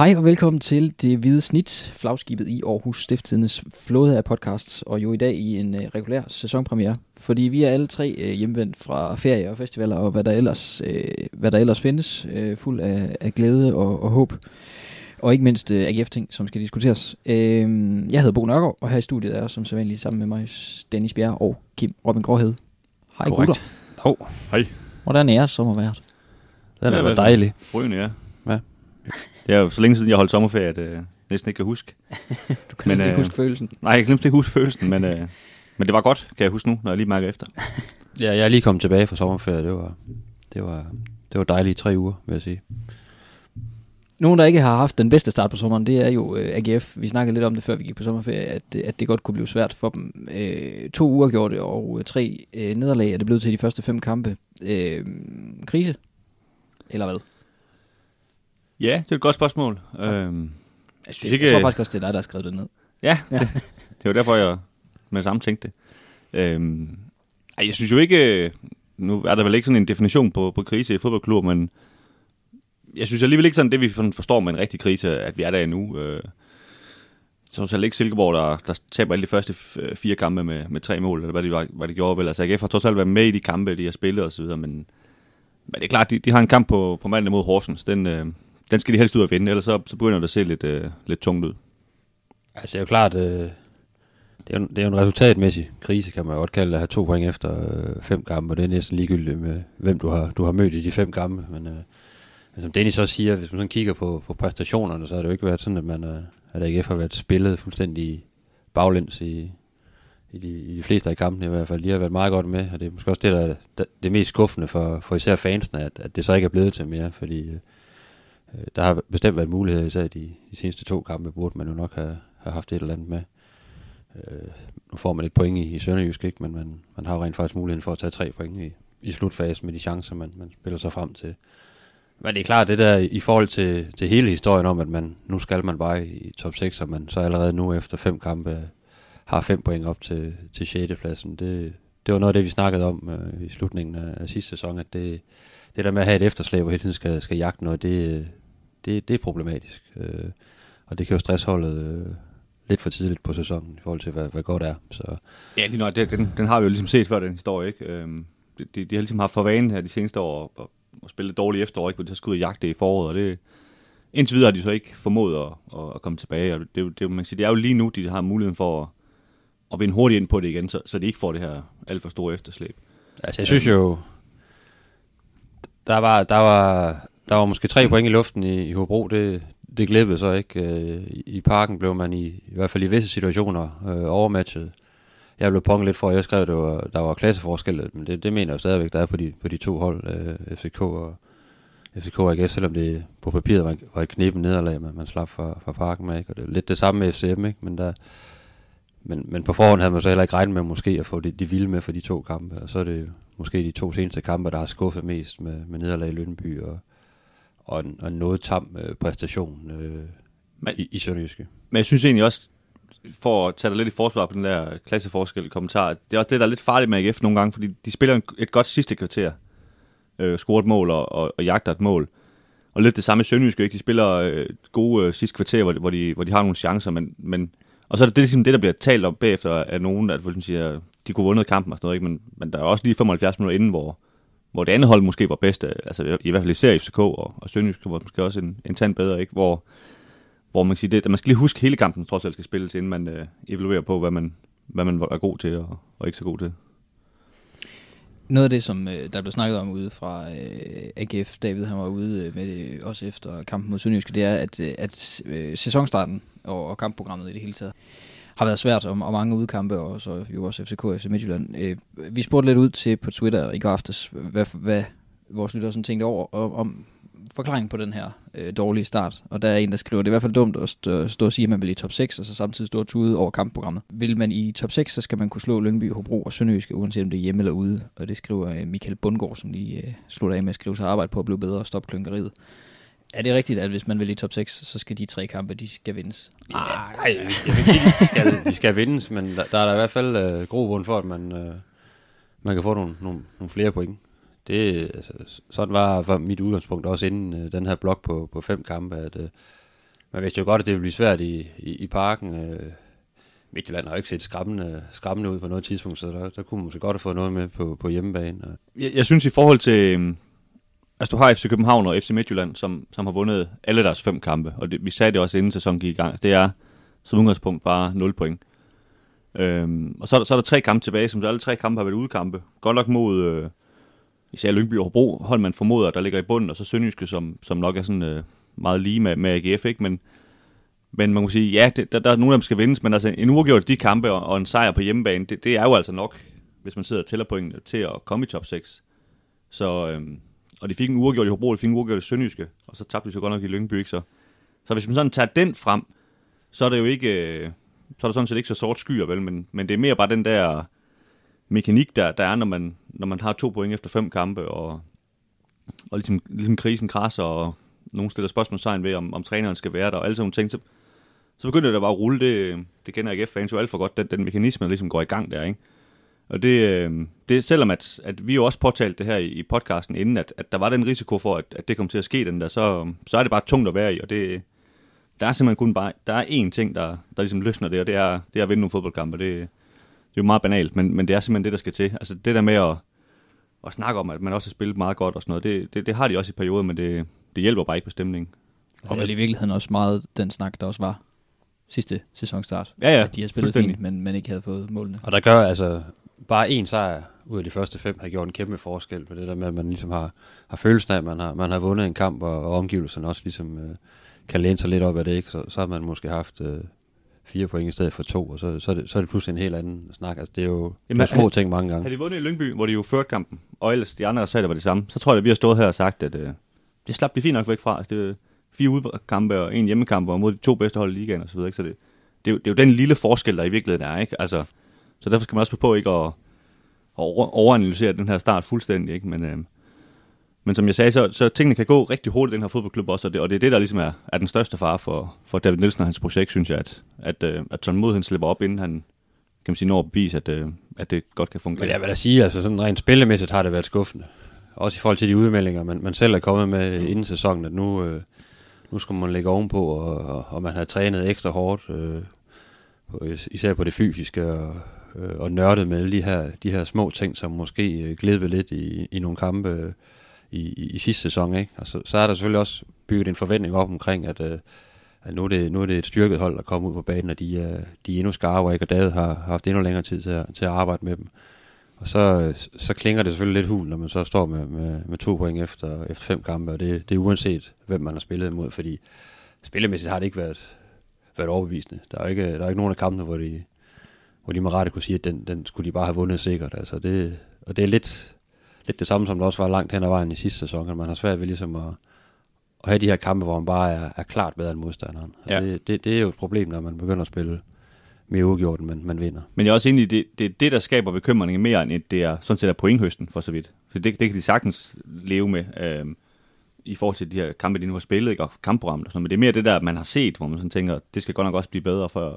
Hej og velkommen til Det Hvide Snit, flagskibet i Aarhus Stifttidens flåde af podcasts, og jo i dag i en uh, regulær sæsonpremiere, fordi vi er alle tre uh, hjemvendt fra ferie og festivaler og hvad der ellers, uh, hvad der ellers findes, uh, fuld af, af glæde og, og håb. Og ikke mindst uh, AGF-ting, som skal diskuteres. Uh, jeg hedder Bo Nørgaard, og her i studiet er som sædvanligt sammen med mig Dennis Bjerg og Kim Robin Gråhed. Hej Korrekt. gutter. Hov, hej. Hvordan er jeres sommervært? Den Ja, er ja, så? dejlig. Bryn, ja. Ja. Det er jo så længe siden, jeg holdt sommerferie, at jeg næsten ikke kan huske. Du kan Men, næsten ikke øh, huske følelsen. Nej, jeg kan ikke huske følelsen, men, øh, men det var godt, kan jeg huske nu, når jeg lige mærker efter. Ja, jeg er lige kommet tilbage fra sommerferie. Det var, det var, det var dejligt i tre uger, vil jeg sige. Nogen, der ikke har haft den bedste start på sommeren, det er jo øh, AGF. Vi snakkede lidt om det, før vi gik på sommerferie, at, øh, at det godt kunne blive svært for dem. Øh, to uger gjorde det, og øh, tre øh, nederlag er det blevet til de første fem kampe. Øh, krise? Eller hvad? Ja, det er et godt spørgsmål. Øhm, jeg synes Det, ikke... jeg tror faktisk også, det er dig, der har skrevet det ned. Ja, det, det var derfor, jeg med det samme tænkte det. Øhm, ej, jeg synes jo ikke... øh, Nu er der vel ikke sådan en definition på, på krise i fodboldklub, men jeg synes alligevel ikke sådan det, vi forstår med en rigtig krise, at vi er der endnu. Øh, så det ikke Silkeborg, der, der taber alle de første f- fire kampe med, med tre mål, eller hvad de, var, hvad de gjorde vel. Altså AGF har trods alt været med i de kampe, de har spillet osv., men, men det er klart, de, de har en kamp på, på mandag mod Horsens. Den, øh, den skal de helst ud og vinde, ellers så, så begynder det at se lidt, øh, lidt tungt ud. Altså, det er jo klart, øh, det, er jo, det er jo en resultatmæssig krise, kan man jo godt kalde det, at have to point efter øh, fem kampe, og det er næsten ligegyldigt med, hvem du har, du har mødt i de fem kampe. Men, øh, men som Dennis også siger, hvis man sådan kigger på, på præstationerne, så har det jo ikke været sådan, at, man, øh, at AGF har været spillet fuldstændig baglæns i, i, de, i de fleste af kampene i hvert fald. De har været meget godt med, og det er måske også det, der er det, det mest skuffende for, for især fansene, at, at det så ikke er blevet til mere, fordi øh, øh, der har bestemt været muligheder, især i de, de seneste to kampe, burde man jo nok have, have haft et eller andet med. Øh, nu får man et point i, i Sønderjysk, ikke? men man, man har jo rent faktisk muligheden for at tage tre point i, i slutfasen med de chancer, man, man spiller sig frem til. Men det er klart, det der i forhold til, til hele historien om, at man nu skal man bare i top 6, og man så allerede nu efter fem kampe har fem point op til, til 6. pladsen. Det, det var noget af det, vi snakkede om øh, i slutningen af, af sidste sæson, at det, det der med at have et efterslæb, hvor hele tiden skal, skal jagte noget, det, det, det er problematisk. Øh, og det kan jo stressholdet øh, lidt for tidligt på sæsonen, i forhold til, hvad, hvad godt er. Så Ja, lige nok, det, den, den har vi jo ligesom set før, den historie, ikke? Øhm, de, de, de har ligesom haft for vane her de seneste år at, at spille dårligt efterår, ikke? Hvor de har skudt i jagte i foråret, og det, indtil videre har de så ikke formået at, at, at komme tilbage, og det, det, man kan sige, det er jo lige nu, de har muligheden for at, at vinde hurtigt ind på det igen, så, så de ikke får det her alt for store efterslæb. Altså, jeg synes jo, der var, der var, der var måske tre point i luften i, i Hobro. Det, det glippede så ikke. Øh, i- parken blev man i, i hvert fald i visse situationer øh, overmatchet. Jeg blev ponget lidt for, at jeg skrev, at det var, der var klasseforskel, men det, det mener jeg jo stadigvæk, der er på de, på de to hold, øh, FCK og FCK og AGF, selvom det på papiret var, var et knepen nederlag, man, man slap fra, fra parken med. Ikke? Og det er lidt det samme med FCM, ikke? Men, der, men, men på forhånd havde man så heller ikke regnet med måske at få det, de vilde med for de to kampe, og så er det måske de to seneste kampe, der har skuffet mest med, med nederlag i Lønby og, og, en, og en noget tam øh, præstation øh, Men- i, i Sønderjyske. Men jeg synes egentlig også, for at tage dig lidt i forsvar på den der klasseforskel kommentar, det er også det, der er lidt farligt med AGF nogle gange, fordi de spiller en- et godt sidste kvarter, øh, scorer et mål og, og, og jagter et mål. Og lidt det samme i Sønderjyske, ikke? De spiller øh, gode øh, sidste kvarter, hvor, de- hvor, de, hvor de har nogle chancer, men, men og så er det, det, ligesom det, der bliver talt om bagefter af nogen, at hvor de siger, de kunne vundet kampen og sådan noget, ikke? Men, men der er også lige 75 minutter inden, hvor, hvor det andet hold måske var bedst, øh, altså i, hvert fald især FCK og, og Sønderjysk var måske også en, en tand bedre, ikke? Hvor, hvor man kan sige, det, man skal lige huske hele kampen, trods alt skal spilles, inden man øh, evaluerer på, hvad man, hvad man er god til og, og ikke så god til. Noget af det, som øh, der blev snakket om ude fra øh, AGF, David han var ude øh, med det også efter kampen mod Sønderjyske, det er, at, øh, at øh, sæsonstarten og, og kampprogrammet i det hele taget har været svært, og, og mange udkampe, og så jo også FCK og FC Midtjylland. Øh, vi spurgte lidt ud til på Twitter i går aftes, hvad, hvad vores lytter sådan tænkte over, om, om forklaringen på den her øh, dårlige start. Og der er en, der skriver, det er i hvert fald dumt at stå, øh, stå og sige, at man vil i top 6, og så samtidig stå og tude over kampprogrammet. Vil man i top 6, så skal man kunne slå Lyngby, Hobro og Sønderjyske, uanset om det er hjemme eller ude. Og det skriver øh, Michael Bundgaard, som lige øh, slutter af med at skrive sig arbejde på at blive bedre og stoppe klunkeriet. Er det rigtigt, at hvis man vil i top 6, så skal de tre kampe, de skal vindes? Nej, jeg vil ikke sige, de skal, de skal vindes, men der, der er der i hvert fald øh, grobund for, at man, øh, man kan få nogle, nogle, nogle flere point. Det, altså, sådan var, var mit udgangspunkt også inden øh, den her blok på, på fem kampe, at, øh, man vidste jo godt, at det ville blive svært i, i, i parken. Øh, Midtjylland har jo ikke set skræmmende, skræmmende ud på noget tidspunkt, så der, der kunne man måske godt have fået noget med på, på hjemmebane. Og Jeg, jeg synes i forhold til... Altså, du har FC København og FC Midtjylland, som, som har vundet alle deres fem kampe, og det, vi sagde det også inden sæsonen gik i gang. Det er som udgangspunkt bare 0 point. Øhm, og så, så er der tre kampe tilbage, som alle tre kampe har været udekampe. Godt nok mod øh, især Lyngby og Hobro, hold man formoder, der ligger i bunden, og så Sønderjyske, som, som nok er sådan øh, meget lige med, med AGF, ikke? Men, men man kan sige, ja, det, der, der er nogle af dem skal vindes, men altså en uafgjort de kampe og, og en sejr på hjemmebane, det, det er jo altså nok, hvis man sidder og tæller pointene, til at komme i top 6. Så, øhm, og de fik en uregjort i Hobro, de fik en uregjort i Sønderjyske, og så tabte de så godt nok i Lyngby, ikke? Så, så hvis man sådan tager den frem, så er det jo ikke, øh, så er der sådan set ikke så sort skyer, vel, men, men det er mere bare den der mekanik, der, der er, når man, når man har to point efter fem kampe, og, og ligesom, ligesom krisen krasser, og nogen stiller spørgsmålstegn ved, om, om træneren skal være der, og alle sådan nogle ting, så, så begynder det bare at rulle. Det, øh, det kender AGF-fans jo alt for godt, den, den mekanisme, der ligesom går i gang der, ikke? Og det, øh, det selvom, at, at vi jo også påtalte det her i, i podcasten inden, at, at der var den risiko for, at, at det kom til at ske, den der, så, så er det bare tungt at være i, og det, der er simpelthen kun bare, der er én ting, der, der ligesom løsner det, og det er, det er at vinde nogle fodboldkampe. Det, det er jo meget banalt, men, men det er simpelthen det, der skal til. Altså det der med at, at snakke om, at man også har spillet meget godt og sådan noget, det, det, det har de også i perioder, men det, det hjælper bare ikke på stemningen. Og vel i virkeligheden også meget den snak, der også var sidste sæsonstart. Ja, ja, At de har spillet fint, men, men ikke havde fået målene. Og der gør altså bare én sejr ud af de første fem har gjort en kæmpe forskel på det der med, at man ligesom har, har følelsen af, at man har, man har vundet en kamp, og, og omgivelserne også ligesom øh, kan læne sig lidt op af det, ikke? Så, så har man måske haft øh, fire point i stedet for to, og så, så, er, det, så er det pludselig en helt anden snak. Altså, det er jo Jamen, små ting mange gange. Havde de vundet i Lyngby, hvor de jo førte kampen, og ellers de andre resultater var det samme, så tror jeg, at vi har stået her og sagt, at øh, det slap de fint nok væk fra. Altså, det er fire udkampe og en hjemmekamp, og mod de to bedste hold i ligaen og så videre. Ikke? Så det, det, er jo, det er jo den lille forskel, der i virkeligheden er. Ikke? Altså, så derfor skal man også på ikke at, at overanalysere den her start fuldstændig. Ikke? Men, øh, men som jeg sagde, så, så tingene kan gå rigtig hurtigt i den her fodboldklub også, og det, og det er det, der ligesom er, er den største fare for, for David Nielsen og hans projekt, synes jeg, at, at, øh, at tålmodigheden slipper op, inden han kan man sige, når at bevise, at, øh, at det godt kan fungere. Men jeg vil da sige, altså sådan rent spillemæssigt har det været skuffende. Også i forhold til de udmeldinger, man, man selv er kommet med inden sæsonen, at nu, øh, nu skal man lægge ovenpå, og, og, og man har trænet ekstra hårdt, øh, på, især på det fysiske, og, øh, og nørdet med alle de her, de her små ting, som måske øh, gled lidt i, i nogle kampe øh, i, i, i sidste sæson. Ikke? Og så, så er der selvfølgelig også bygget en forventning op omkring, at, øh, at nu, er det, nu er det et styrket hold, der kommer ud på banen, og de øh, de er endnu skarpere, ikke? og David har, har haft endnu længere tid til at, til at arbejde med dem. Og så, øh, så klinger det selvfølgelig lidt hul, når man så står med, med, med to point efter, efter fem kampe, og det, det er uanset, hvem man har spillet imod, fordi spillemæssigt har det ikke været, været overbevisende. Der er jo ikke, der er ikke nogen af kampene, hvor de, hvor de med rette kunne sige, at den, den skulle de bare have vundet sikkert. Altså det, og det er lidt, lidt det samme, som der også var langt hen ad vejen i sidste sæson, at man har svært ved ligesom at, at have de her kampe, hvor man bare er, er klart bedre end modstanderen. Og Ja. Det, det, det er jo et problem, når man begynder at spille mere uafgjort, end man, man vinder. Men jeg er også enig i, det, det er det, der skaber bekymring mere, end det er sådan set er pointhøsten for så vidt. For det, det kan de sagtens leve med, øhm, i forhold til de her kampe, de nu har spillet, ikke? og kampprogrammet og sådan. Men det er mere det der, man har set, hvor man sådan tænker, det skal godt nok også blive bedre, før,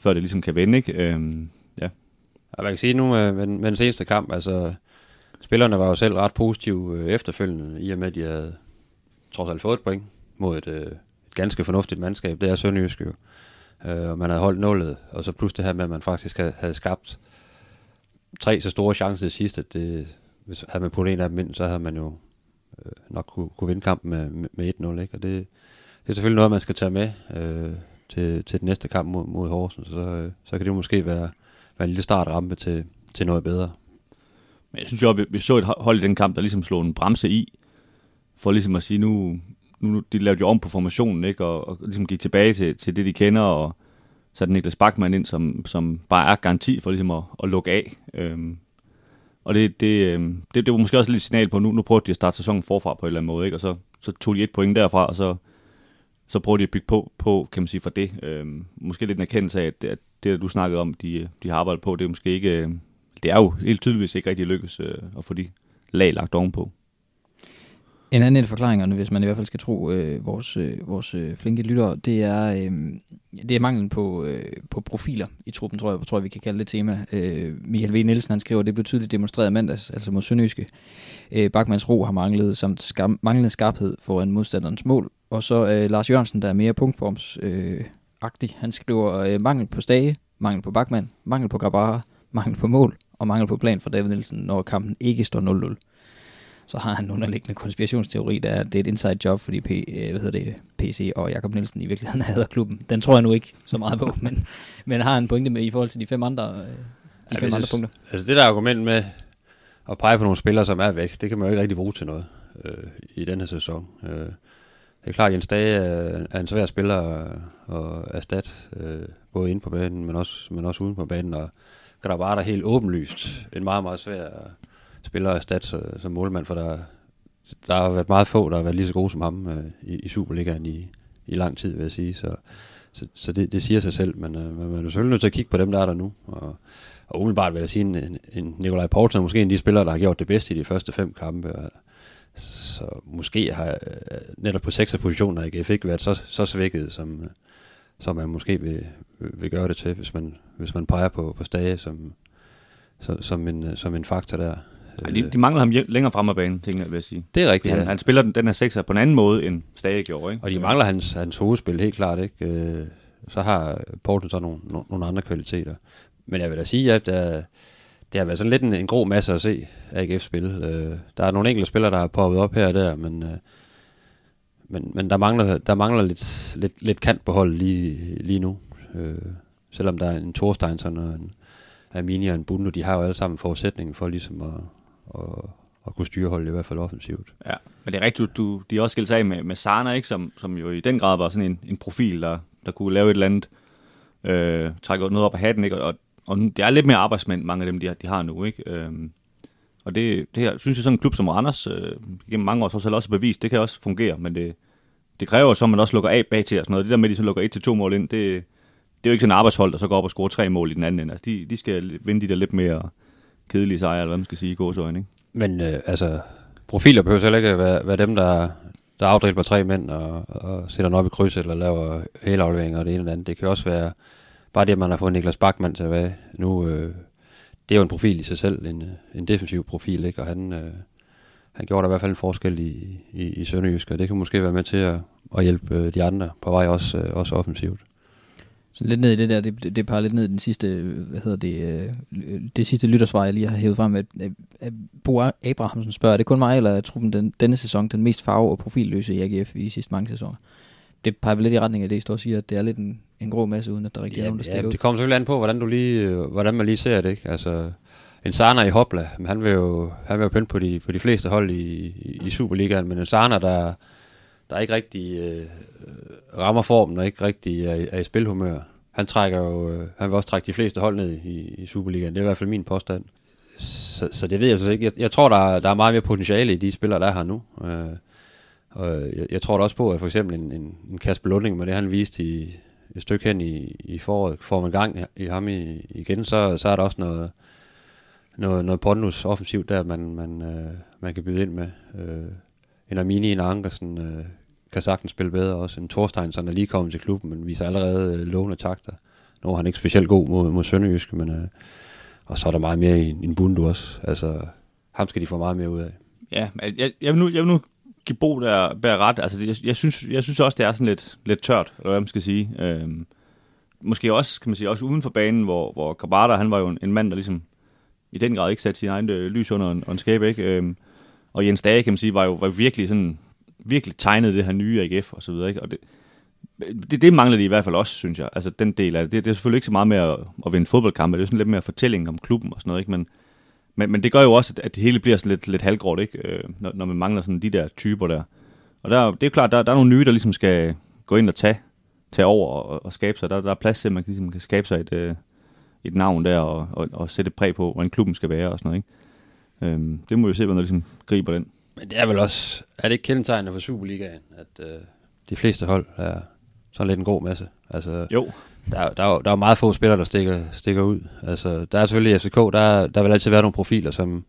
før det ligesom kan vende, ikke? Øhm, ja. Og man kan sige nu med, med, den- med den seneste kamp, altså spillerne var jo selv ret positive øh, efterfølgende, i og med at de havde trods alt fået et point mod et, øh, et ganske fornuftigt mandskab. Det er Sønderjysk jo. Øh, og man havde holdt nullet, og så plus det her med, at man faktisk havde, havde skabt tre så store chancer til sidst, at det, hvis havde man puttet en af dem ind, så havde man jo øh, nok kunne, kunne vinde kampen med, med, med 1-0. Ikke? Og det, det er selvfølgelig noget, man skal tage med øh, til, til den næste kamp mod, mod Horsens, så, øh, så kan det måske være, være en lille startrampe til, til noget bedre. Men jeg synes jo, at vi, vi så et hold i den kamp, der ligesom slog en bremse i, for ligesom at sige, nu, nu de lavede jo om på formationen, ikke? Og, og ligesom gik tilbage til, til det, de kender, og satte Niklas Bachmann ind, som, som bare er garanti for ligesom at, at lukke af. Øhm, og det, det, øhm, det, det var måske også lidt lille signal på, nu, nu prøver de at starte sæsonen forfra på en eller anden måde, ikke? Og så, så tog de et point derfra, og så, så prøver de at bygge på, på kan man sige, for det. Øh, måske lidt en erkendelse af, at, at det, du snakkede om, de, de har arbejdet på, det er måske ikke... Øh, det er jo helt tydeligvis ikke rigtig lykkes øh, at få de lag lagt ovenpå. En anden af forklaringerne, hvis man i hvert fald skal tro øh, vores, øh, vores øh, flinke lyttere, det er, øh, det er manglen på, øh, på profiler i truppen, tror jeg, tror jeg, vi kan kalde det tema. Øh, Michael V. Nielsen, han skriver, det blev tydeligt demonstreret mandags, altså mod Sønderjyske. Øh, Bachmanns ro har manglet, samt skam, manglende skarphed foran modstanderens mål. Og så øh, Lars Jørgensen, der er mere punktformsagtig. Øh, agtig. han skriver øh, mangel på stage, mangel på bakmand, mangel på Grabara, mangel på mål og mangel på plan for David Nielsen, når kampen ikke står 0-0 så har han en underliggende konspirationsteori, der er, det er et inside job, fordi P, øh, hvad hedder det, PC og Jakob Nielsen i virkeligheden hader klubben. Den tror jeg nu ikke så meget på, men, men har en pointe med i forhold til de fem andre, øh, de ja, fem andre punkter. Altså det der argument med at pege på nogle spillere, som er væk, det kan man jo ikke rigtig bruge til noget øh, i denne sæson. Øh, det er klart, at Jens Dage øh, er en svær spiller at erstatte, øh, både inde på banen, men også, men også uden på banen, og Grabata helt åbenlyst en meget, meget svær spiller erstatte som målmand, for der, der har været meget få, der har været lige så gode som ham øh, i, i Superligaen i, i lang tid, vil jeg sige. Så, så, så det, det siger sig selv, men øh, man er selvfølgelig nødt til at kigge på dem, der er der nu. Og, og umiddelbart vil jeg sige, en, en Nikolaj Poulsen er måske en af de spillere, der har gjort det bedste i de første fem kampe. Og, så måske har øh, netop på seks positioner AGF ikke været så, så svækket, som, som man måske vil, vil gøre det til, hvis man, hvis man peger på, på Stage som, som, som, en, som en faktor der. Ej, de, de mangler ham længere frem af banen, tænker jeg, vil jeg sige. Det er rigtigt, han, ja. han spiller den, den her sekser på en anden måde, end Stage gjorde, ikke? Og de mangler hans, hans hovedspil, helt klart, ikke? Øh, så har Porten så nogle, nogle andre kvaliteter. Men jeg vil da sige, at der, det har været sådan lidt en, en grå masse at se AGF spille. Øh, der er nogle enkelte spillere, der har poppet op her og der, men, øh, men, men der mangler, der mangler lidt, lidt, lidt kant på holdet lige, lige nu. Øh, selvom der er en Thorsteinsson og en Armini og en Bundo, de har jo alle sammen forudsætningen for ligesom at, at, at kunne styre holdet i hvert fald offensivt. Ja, men det er rigtigt, du, de også skilt sig af med, med Sarna, ikke, som, som jo i den grad var sådan en, en profil, der, der kunne lave et eller andet, øh, trække noget op af hatten, ikke? Og, og det er lidt mere arbejdsmænd, mange af dem, de, de har nu. Ikke? Øhm, og det, det her, synes jeg, sådan en klub som Randers, øh, gennem mange år, så har også bevist, det kan også fungere, men det, det kræver så, at man også lukker af bag til og sådan noget. Det der med, at de så lukker et til to mål ind, det, det er jo ikke sådan en arbejdshold, der så går op og scorer tre mål i den anden ende. Altså, de, de skal vinde de der lidt mere kedelige sejre, eller hvad man skal sige, i gåsøjne, ikke? Men øh, altså, profiler behøver heller ikke være, være dem, der, der afdriver tre mænd og, og sætter den op i krydset, eller laver hele afleveringer og det ene eller andet. Det kan også være bare det, at man har fået Niklas Bachmann tilbage nu. Øh, det er jo en profil i sig selv, en, øh, en defensiv profil, ikke? og han, øh, han gjorde der i hvert fald en forskel i, i, i Sønderjysk, og det kan måske være med til at, at hjælpe øh, de andre på vej også, øh, også offensivt. Så lidt ned i det der, det, det peger lidt ned i den sidste, hvad hedder det, øh, det sidste lyttersvar, jeg lige har hævet frem, at, at Bo Abrahamsen spørger, er det kun mig, eller er truppen den, denne sæson den mest farve- og profilløse i AGF i de sidste mange sæsoner? Det peger vel lidt i retning af det, I står og siger, at det er lidt en, en grå masse, uden at der rigtig ja, er nogen, der stikker ja, det kommer selvfølgelig an på, hvordan, du lige, øh, hvordan man lige ser det. Ikke? Altså, en Sarner i Hopla, men han vil jo, han vil jo pynte på de, på de fleste hold i, i, i Superligaen, men en Sarner, der, der ikke rigtig øh, rammer formen og ikke rigtig er, er i spilhumør, han trækker jo, øh, han vil også trække de fleste hold ned i, i Superligaen. Det er i hvert fald min påstand. Så, så det ved jeg altså ikke. Jeg, jeg tror, der er, der er meget mere potentiale i de spillere, der er her nu. Øh, og øh, jeg, jeg tror da også på, at for eksempel en, en, en Kasper Lunding, med det han viste i, et stykke hen i, i foråret, får man gang i ham i, igen, så, så er der også noget, noget, noget pondus offensivt der, man, man, øh, man kan byde ind med. Øh, en Armini, en Ankersen øh, kan sagtens spille bedre også. En Thorstein, som er lige kommet til klubben, men viser allerede øh, lovende takter. Nu er han ikke specielt god mod, mod Sønderjyske, men øh, og så er der meget mere i en Bundu også. Altså, ham skal de få meget mere ud af. Ja, jeg, jeg, vil, nu, jeg vil nu give Bo der der ret. Altså, jeg, jeg, synes, jeg synes også, det er sådan lidt, lidt tørt, eller hvad man skal sige. Øhm, måske også, kan man sige, også uden for banen, hvor, hvor Kabata, han var jo en, en mand, der ligesom i den grad ikke satte sin egen øh, lys under en, en skæbe, ikke? Øhm, og Jens Dage, kan man sige, var jo var virkelig sådan, virkelig tegnet det her nye AGF og så videre, ikke? Og det, det, det mangler de i hvert fald også, synes jeg. Altså den del af det. Det, det er selvfølgelig ikke så meget med at, at vinde fodboldkampe, det er sådan lidt mere fortælling om klubben og sådan noget, ikke? Men, men, men det gør jo også, at, det hele bliver sådan lidt, lidt halvgråt, ikke? Øh, når, når man mangler sådan de der typer der. Og der, det er klart, der, der er nogle nye, der ligesom skal gå ind og tage, tage over og, og skabe sig. Der, der er plads til, at man ligesom kan skabe sig et, øh, et navn der og, og, og sætte præg på, hvordan klubben skal være og sådan noget. Ikke? Øhm, det må vi se, hvordan der ligesom griber den. Men det er vel også, er det ikke kendetegnende for Superligaen, at øh, de fleste hold er sådan lidt en god masse? Altså, jo. Der, der, er, der er meget få spillere, der stikker, stikker ud. Altså, der er selvfølgelig i FCK, der, der vil altid være nogle profiler, som,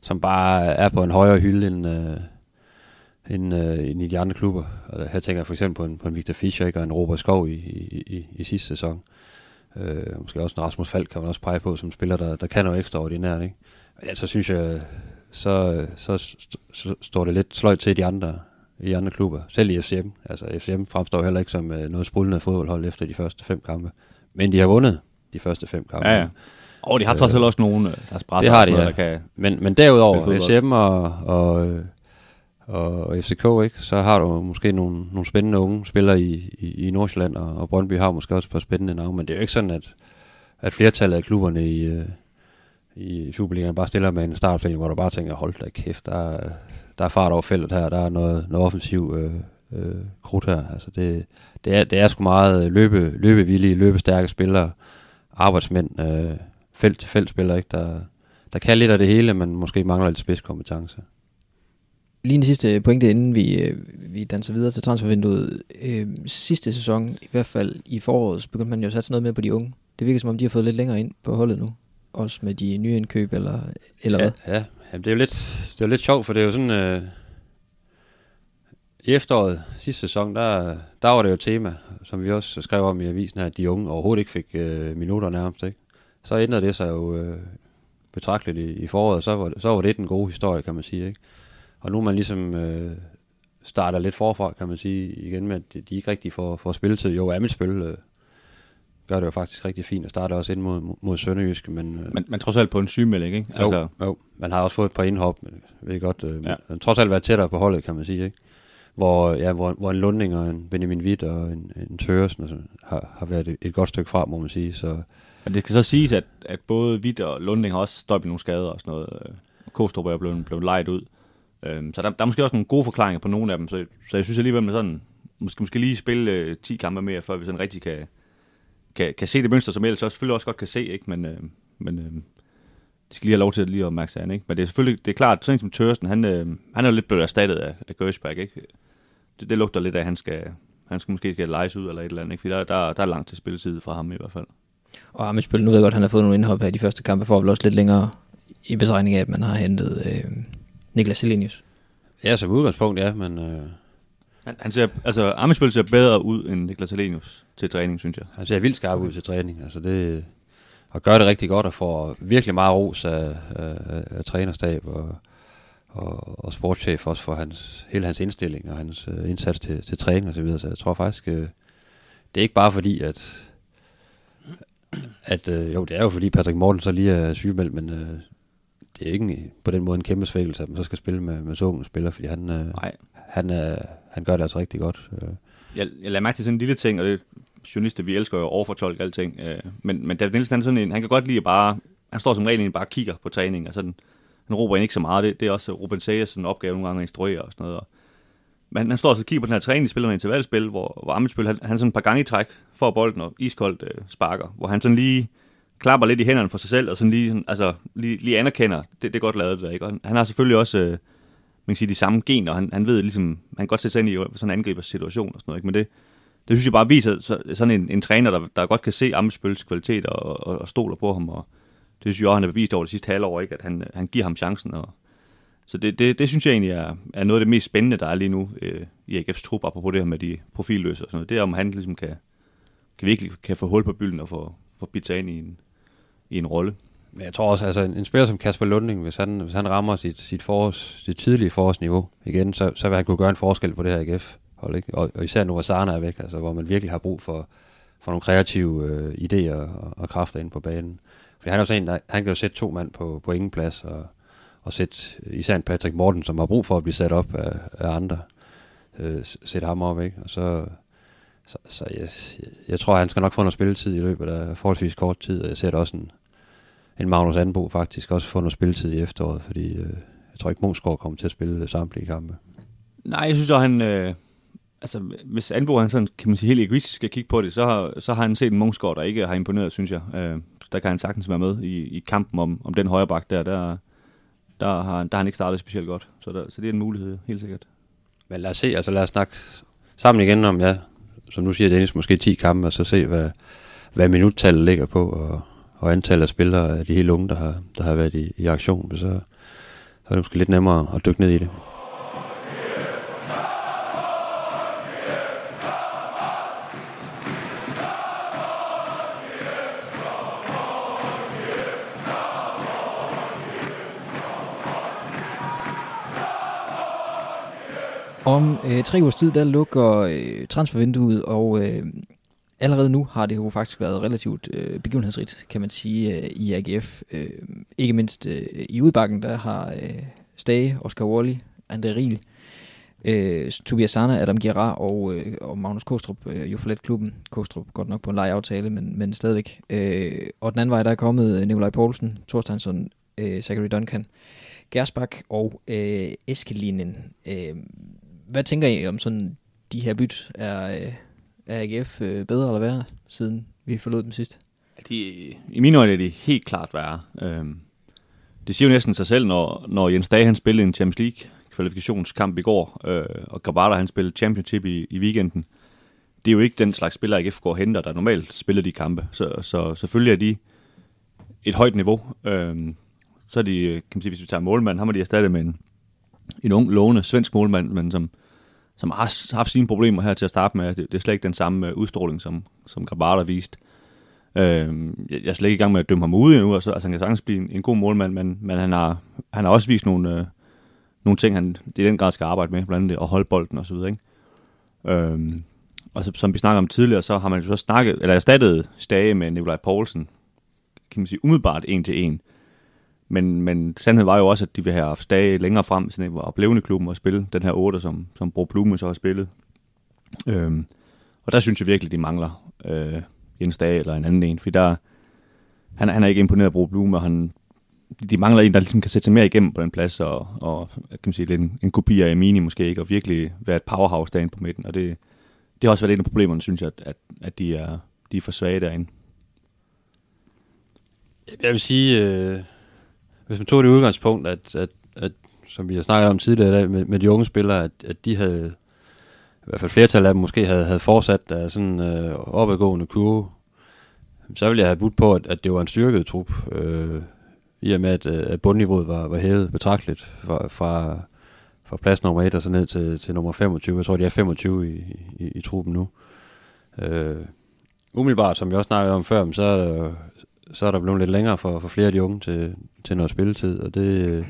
som bare er på en højere hylde end, øh, end, øh, end i de andre klubber. Og her tænker jeg for eksempel på en, på en Victor Fischer ikke, og en Robert Skov i, i, i, i sidste sæson. Øh, måske også en Rasmus Falk kan man også pege på som spiller, der, der kan noget ekstraordinært. Ikke? Men altså synes jeg, så, så, så, så står det lidt sløjt til de andre i andre klubber. Selv i FCM. Altså FCM fremstår heller ikke som øh, noget sprudlende fodboldhold efter de første fem kampe. Men de har vundet de første fem kampe. Ja, ja. Og de har trods alt også nogen, øh, der er Det har de, noget, ja. der kan... Men, men derudover. FCM og, og, øh, og FCK, ikke, så har du måske nogle, nogle spændende unge spillere i, i, i Nordsjælland, og, og Brøndby har måske også et par spændende navne, men det er jo ikke sådan, at, at flertallet af klubberne i, øh, i Superligaen bare stiller med en startopstilling, hvor du bare tænker, hold da kæft, der er, der er fart over feltet her, der er noget, noget offensiv øh, øh, krudt her. Altså det, det, er, det er sgu meget løbe, løbevillige, løbestærke spillere, arbejdsmænd, øh, felt til felt spillere, ikke, der, der kan lidt af det hele, men måske mangler lidt spidskompetence. Lige en sidste pointe, inden vi, øh, vi danser videre til transfervinduet. Øh, sidste sæson, i hvert fald i foråret, begyndte man jo at satse noget mere på de unge. Det virker som om, de har fået lidt længere ind på holdet nu. Også med de nye indkøb, eller, eller ja, hvad? Ja, Jamen, det er jo lidt, det er jo lidt sjovt, for det er jo sådan... Øh, I efteråret sidste sæson, der, der var det jo et tema, som vi også skrev om i avisen her, at de unge overhovedet ikke fik øh, minutter nærmest. Ikke? Så ændrede det sig jo øh, betragteligt i, i foråret, så var, så var det den gode historie, kan man sige. Ikke? Og nu er man ligesom øh, starter lidt forfra, kan man sige, igen med, at de de ikke rigtig får, får spilletid. Jo, Amitsbøl øh, gør det jo faktisk rigtig fint, og starter også ind mod, mod Sønderjyske, men... Øh, Men, men trods alt på en sygemelding, ikke? jo, altså, jo, man har også fået et par indhop, men jeg ved godt, øh, Ja. men trods alt været tættere på holdet, kan man sige, ikke? Hvor, ja, hvor, hvor en Lunding og en Benjamin Witt og en, en Tøresen altså, har, har været et, et godt stykke fra, må man sige. Så Men det skal så siges, at, at både Witt og Lunding har også i nogle skader og sådan noget. Øh, Kostrup er blevet, blevet lejet ud. Øhm, så der, der er måske også nogle gode forklaringer på nogle af dem. Så, så jeg synes alligevel, med sådan, måske, måske lige spille øh, 10 kampe mere, før vi sådan rigtig kan, kan, kan se det mønster, som ellers også selvfølgelig også godt kan se. Ikke? Men, øh, men øh, de skal lige have lov til at lige at mærke sig an, ikke? Men det er selvfølgelig, det er klart, sådan som Tørsten, han, øh, han er jo lidt blevet erstattet af, af Gersberg, ikke? Det, det, lugter lidt af, at han skal, han skal måske skal lejes ud eller et eller andet, ikke? Fordi der, der, der er langt til spilletid fra ham i hvert fald. Og Amitsbøl, nu ved jeg godt, at han har fået nogle indhop her i de første kampe, for vel også lidt længere i betragtning af, at man har hentet øh, Niklas Selenius. ja, som udgangspunkt, ja, men øh, han, han ser, altså, Amitsbøl ser bedre ud end Niklas Alenius til træning, synes jeg. han ser vildt skarp ud til træning. Altså det, og gør det rigtig godt og får virkelig meget ros af, af, af, af trænerstab og, og, og sportschef også for hans, hele hans indstilling og hans øh, indsats til, til træning og så videre. Så jeg tror faktisk, øh, det er ikke bare fordi, at, at øh, jo, det er jo fordi Patrick Morten så lige er sygemeldt, men øh, det er ikke en, på den måde en kæmpe svækkelse, at man så skal spille med, med så unge spiller, fordi han, øh, han, er, han gør det altså rigtig godt. Øh. Jeg, jeg lader mærke til sådan en lille ting, og det journalister, vi elsker jo at overfortolke alting. Øh, men, men David Nielsen, han, sådan en, han kan godt lide at bare, han står som regel egentlig bare og kigger på træning, og sådan, han råber ikke så meget. Det, det er også Ruben Sayers sådan opgave nogle gange at instruere og sådan noget. Og, men han, han står så og kigger på den her træning, spiller noget intervalspil, hvor, hvor Amitsbøl, han, han sådan et par gange i træk får bolden og iskoldt øh, sparker, hvor han sådan lige klapper lidt i hænderne for sig selv, og sådan lige, altså, lige, lige anerkender, det, det er godt lavet det der, ikke? Og han, har selvfølgelig også, øh, man kan sige, de samme gener, han, han ved ligesom, han kan godt sætte sig ind i sådan en angribers situation og sådan noget, ikke? Men det, det synes jeg bare viser så, sådan en, en træner, der, der godt kan se Amesbøls kvalitet og, og, og stoler på ham, og det synes jeg også, han har bevist over det sidste halvår, ikke? at han, han giver ham chancen. Og, så det, det, det synes jeg egentlig er, er noget af det mest spændende, der er lige nu øh, i AGF's trup, apropos det her med de profilløse og sådan noget. Det er, om han ligesom kan, kan virkelig kan få hul på bylden og få, få bidt sig ind i en, i en rolle. Men jeg tror også, altså en, en spiller som Kasper Lunding, hvis han, hvis han rammer sit, sit, forårs, sit tidlige forårsniveau igen, så, så vil han kunne gøre en forskel på det her AGF. Hold, ikke? Og, og især nu, hvor Sarna er væk, altså, hvor man virkelig har brug for, for nogle kreative øh, idéer og, og kræfter ind på banen. For han er jo sådan en, der, han kan jo sætte to mand på, på ingen plads, og, og sætte især en Patrick Morten, som har brug for at blive sat op af, af andre, øh, sætte ham op, ikke? Og så, så, så jeg, jeg tror, han skal nok få noget spilletid i løbet af forholdsvis kort tid, og jeg ser det også en, en Magnus Anbo faktisk også få noget spilletid i efteråret, fordi øh, jeg tror ikke, Monsgaard kommer til at spille samtlige kampe. Nej, jeg synes også, han... Øh, altså, hvis Anbo han sådan, kan man sige, helt egoistisk skal kigge på det, så har, så har han set en Mungsgaard, der ikke har imponeret, synes jeg. Øh, der kan han sagtens være med i, i kampen om, om den højre bak der. Der, der, har, der har han ikke startet specielt godt. Så, der, så det er en mulighed, helt sikkert. Men lad os se, altså lad os snakke sammen igen om, ja, som nu siger Dennis, måske 10 kampe, og så se, hvad, hvad minuttallet ligger på, og, og antallet af spillere af de helt unge, der har, der har været i, i aktion, så, så er det måske lidt nemmere at dykke ned i det. Om øh, tre ugers tid, der lukker øh, transfervinduet, og øh, allerede nu har det jo faktisk været relativt øh, begivenhedsrigt, kan man sige, øh, i AGF. Øh, ikke mindst øh, i udbakken, der har øh, Stage, Oscar Wally, André Riel, øh, Tobias Sana, Adam Gerard og, øh, og Magnus Kostrup øh, jo forladt klubben. Kostrup godt nok på en lejeaftale, men, men stadigvæk. Øh, og den anden vej, der er kommet øh, Nikolaj Poulsen, Thorsteinsson, øh, Zachary Duncan, Gersbak og øh, Eskelinen. Øh, hvad tænker I om sådan de her byt? Er, øh, er AGF øh, bedre eller værre, siden vi forlod dem sidst? De, I mine øjne er de helt klart værre. Øhm, det siger jo næsten sig selv, når, når Jens Dage han spillede en Champions League kvalifikationskamp i går, øh, og Grabata han spillede Championship i, i weekenden. Det er jo ikke den slags spiller, AGF går og henter, der normalt spiller de kampe. Så, så selvfølgelig er de et højt niveau. Øhm, så er de, øh, kan man sige, hvis vi tager målmanden, ham har de erstattet med en, en ung, lovende svensk målmand, men som, som har haft sine problemer her til at starte med. Det, det er slet ikke den samme øh, udstråling, som, som Grabata vist. Øh, jeg, jeg er slet ikke i gang med at dømme ham ude endnu, altså, altså han kan sagtens blive en, en god målmand, men, men han, har, han har også vist nogle, øh, nogle ting, han i den grad skal arbejde med, blandt andet at holde bolden og så videre. Ikke? Øh, og så, som vi snakker om tidligere, så har man jo så snakket, eller erstattet Stage med Nikolaj Poulsen, kan man sige umiddelbart en til en. Men, men sandheden var jo også, at de vil have haft Stage længere frem, sådan var oplevende klubben og spille den her 8, som, som Bro Blume så har spillet. Øhm, og der synes jeg virkelig, de mangler øh, Jens Stage eller en anden en, for der, han, han er ikke imponeret af Bro Blume, og han, de mangler en, der ligesom kan sætte sig mere igennem på den plads, og, og kan man sige, lidt en, en kopi af Amini måske ikke, og virkelig være et powerhouse derinde på midten, og det, det har også været en af problemerne, synes jeg, at, at, at de, er, de er for svage derinde. Jeg vil sige, øh, hvis man tog det udgangspunkt, at, at, at som vi har snakket om tidligere med, med de unge spillere, at, at de havde, i hvert fald flertal af dem måske havde, havde fortsat af sådan øh, opadgående kurve, så ville jeg have budt på, at, at det var en styrket trup. Øh, i og med, at, øh, at bundniveauet var, var hævet betragteligt fra, fra, fra plads nummer 1 og så ned til, til nummer 25. Jeg tror, de er 25 i, i, i truppen nu. Øh, umiddelbart, som vi også snakkede om før, så er der, så er der blevet lidt længere for, for flere af de unge til, til noget spilletid, og det,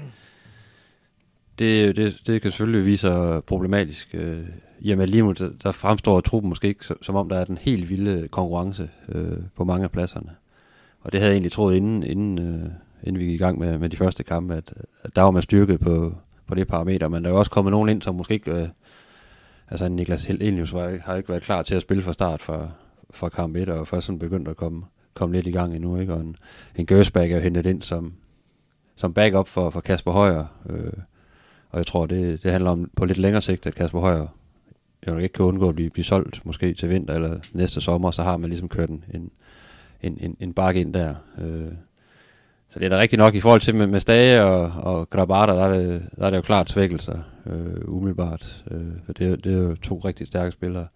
det, det, det kan selvfølgelig vise sig problematisk. Øh, jamen lige nu, der, der fremstår truppen måske ikke som om, der er den helt vilde konkurrence øh, på mange af pladserne. Og det havde jeg egentlig troet inden, inden, øh, inden vi gik i gang med, med de første kampe, at, at der var man styrket på, på det parameter, men der er jo også kommet nogen ind, som måske ikke... Øh, altså Niklas Helenius var, har ikke været klar til at spille fra start for, for kamp 1, og først sådan begyndt at komme, komme lidt i gang endnu, ikke? Og en, en Gørsbæk er hentet ind som, som backup for, for Kasper Højer, øh, og jeg tror, det, det handler om på lidt længere sigt, at Kasper Højer jo ikke kan undgå at blive, blive solgt måske til vinter eller næste sommer, så har man ligesom kørt en, en, en, en bakke ind der. Øh, så det er da rigtigt nok i forhold til med, med Stage og, og Grabata, der er, det, der er det jo klart svækkelser, øh, umiddelbart. Øh, for det, det er jo to rigtig stærke spillere.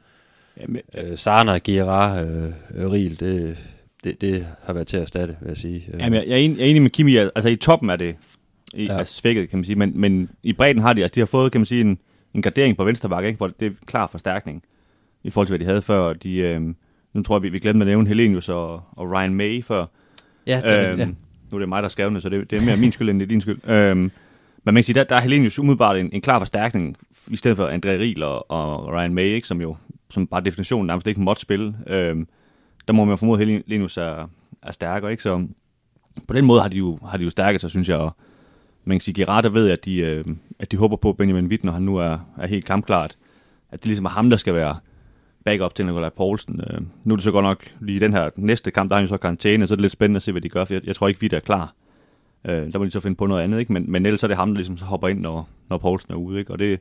Jamen, øh, Sarna, Gira, øh, Riel, det, det, det har været til at erstatte, vil jeg sige. Øh. Jamen, jeg, jeg, er enig, jeg er enig med Kimi, altså i toppen er det i, ja. er svækket, kan man sige, men, men i bredden har de, altså de har fået, kan man sige, en, en gardering på venstre bakke, ikke? hvor det er klar forstærkning i forhold til, hvad de havde før. De, øh, nu tror jeg, vi, vi glemte at nævne Helenius og, og Ryan May før. Ja, det, øhm, ja. Nu er det mig, der skrev det, så det, det er mere min skyld, end det er din skyld. Øhm, men man kan sige, der, der er Helenius umiddelbart en, en klar forstærkning, i stedet for André Riel og, og Ryan May, ikke, som jo som bare definitionen nærmest ikke måtte spille. Øhm, der må man formode, at Linus er, er stærkere, ikke? Så på den måde har de jo, har de jo stærket sig, synes jeg. Og man kan sige, Gerard ved, at de, øh, at de håber på, Benjamin Witt, når han nu er, er helt kampklart, at det ligesom er ham, der skal være backup til Nikolaj Poulsen. Øh, nu er det så godt nok lige den her næste kamp, der har han jo så karantæne, så er det lidt spændende at se, hvad de gør, for jeg, jeg tror ikke, vi er klar. Øh, der må de så finde på noget andet, ikke? Men, men ellers er det ham, der ligesom så hopper ind, når, når Poulsen er ude. Ikke? Og det,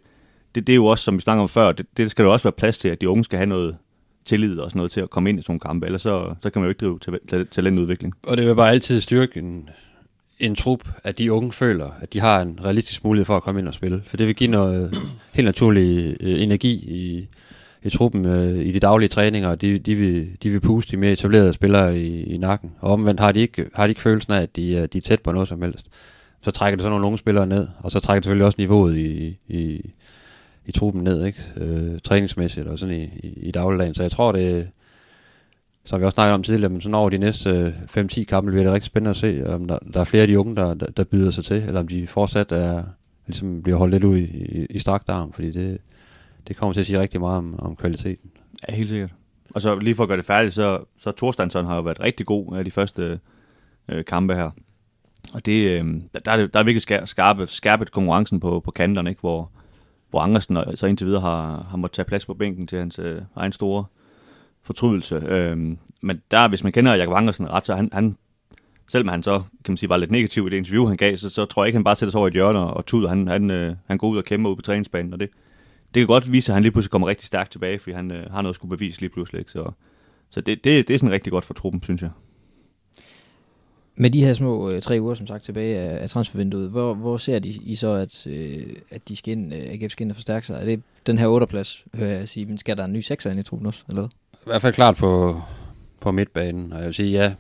det, det er jo også, som vi snakker om før, det, det skal jo også være plads til, at de unge skal have noget tillid og sådan noget til at komme ind i sådan nogle kampe, ellers så, så kan man jo ikke drive talentudvikling. Og det vil bare altid styrke en, en trup, at de unge føler, at de har en realistisk mulighed for at komme ind og spille. For det vil give noget øh, helt naturlig øh, energi i, i truppen øh, i de daglige træninger, og de, de, vil, de vil puste de mere etablerede spillere i, i nakken. Og omvendt har de ikke, har de ikke følelsen af, at de, de er tæt på noget som helst. Så trækker det så nogle unge spillere ned, og så trækker det selvfølgelig også niveauet i, i, i truppen ned, ikke? Øh, træningsmæssigt og sådan i, i, i dagligdagen. Så jeg tror, det som vi også snakkede om tidligere, men sådan over de næste øh, 5-10 kampe bliver det rigtig spændende at se, om der, der er flere af de unge, der, der, der byder sig til, eller om de fortsat er, ligesom bliver holdt lidt ud i, i, i strakt arm, fordi det, det kommer til at sige rigtig meget om, om kvaliteten. Ja, helt sikkert. Og så lige for at gøre det færdigt, så, så Thorstensson har jo været rigtig god af de første øh, kampe her. Og det, øh, der, er det, der er virkelig skærpet, skærpet konkurrencen på, på kanterne, ikke? Hvor, hvor Andersen så indtil videre har, har måttet tage plads på bænken til hans øh, egen store fortrydelse. Øh, men der, hvis man kender Jakob Andersen ret, så han, han selvom han så, kan man sige, var lidt negativ i det interview, han gav, så, så tror jeg ikke, han bare sætter sig over i et hjørne og tuder. Han, han, øh, han går ud og kæmper ud på træningsbanen, og det, det kan godt vise, at han lige pludselig kommer rigtig stærkt tilbage, fordi han øh, har noget at skulle bevise lige pludselig. Ikke? Så, så det, det, det er sådan rigtig godt for truppen, synes jeg. Med de her små øh, tre uger, som sagt, tilbage af, af transfervinduet, hvor, hvor ser de I så, at, øh, at de skal ind, øh, AGF skal ind og forstærke sig? Er det den her 8. plads, hører jeg sige, men skal der en ny 6'er ind i truppen også, eller hvad? I hvert fald klart på, på midtbanen, og jeg vil sige ja,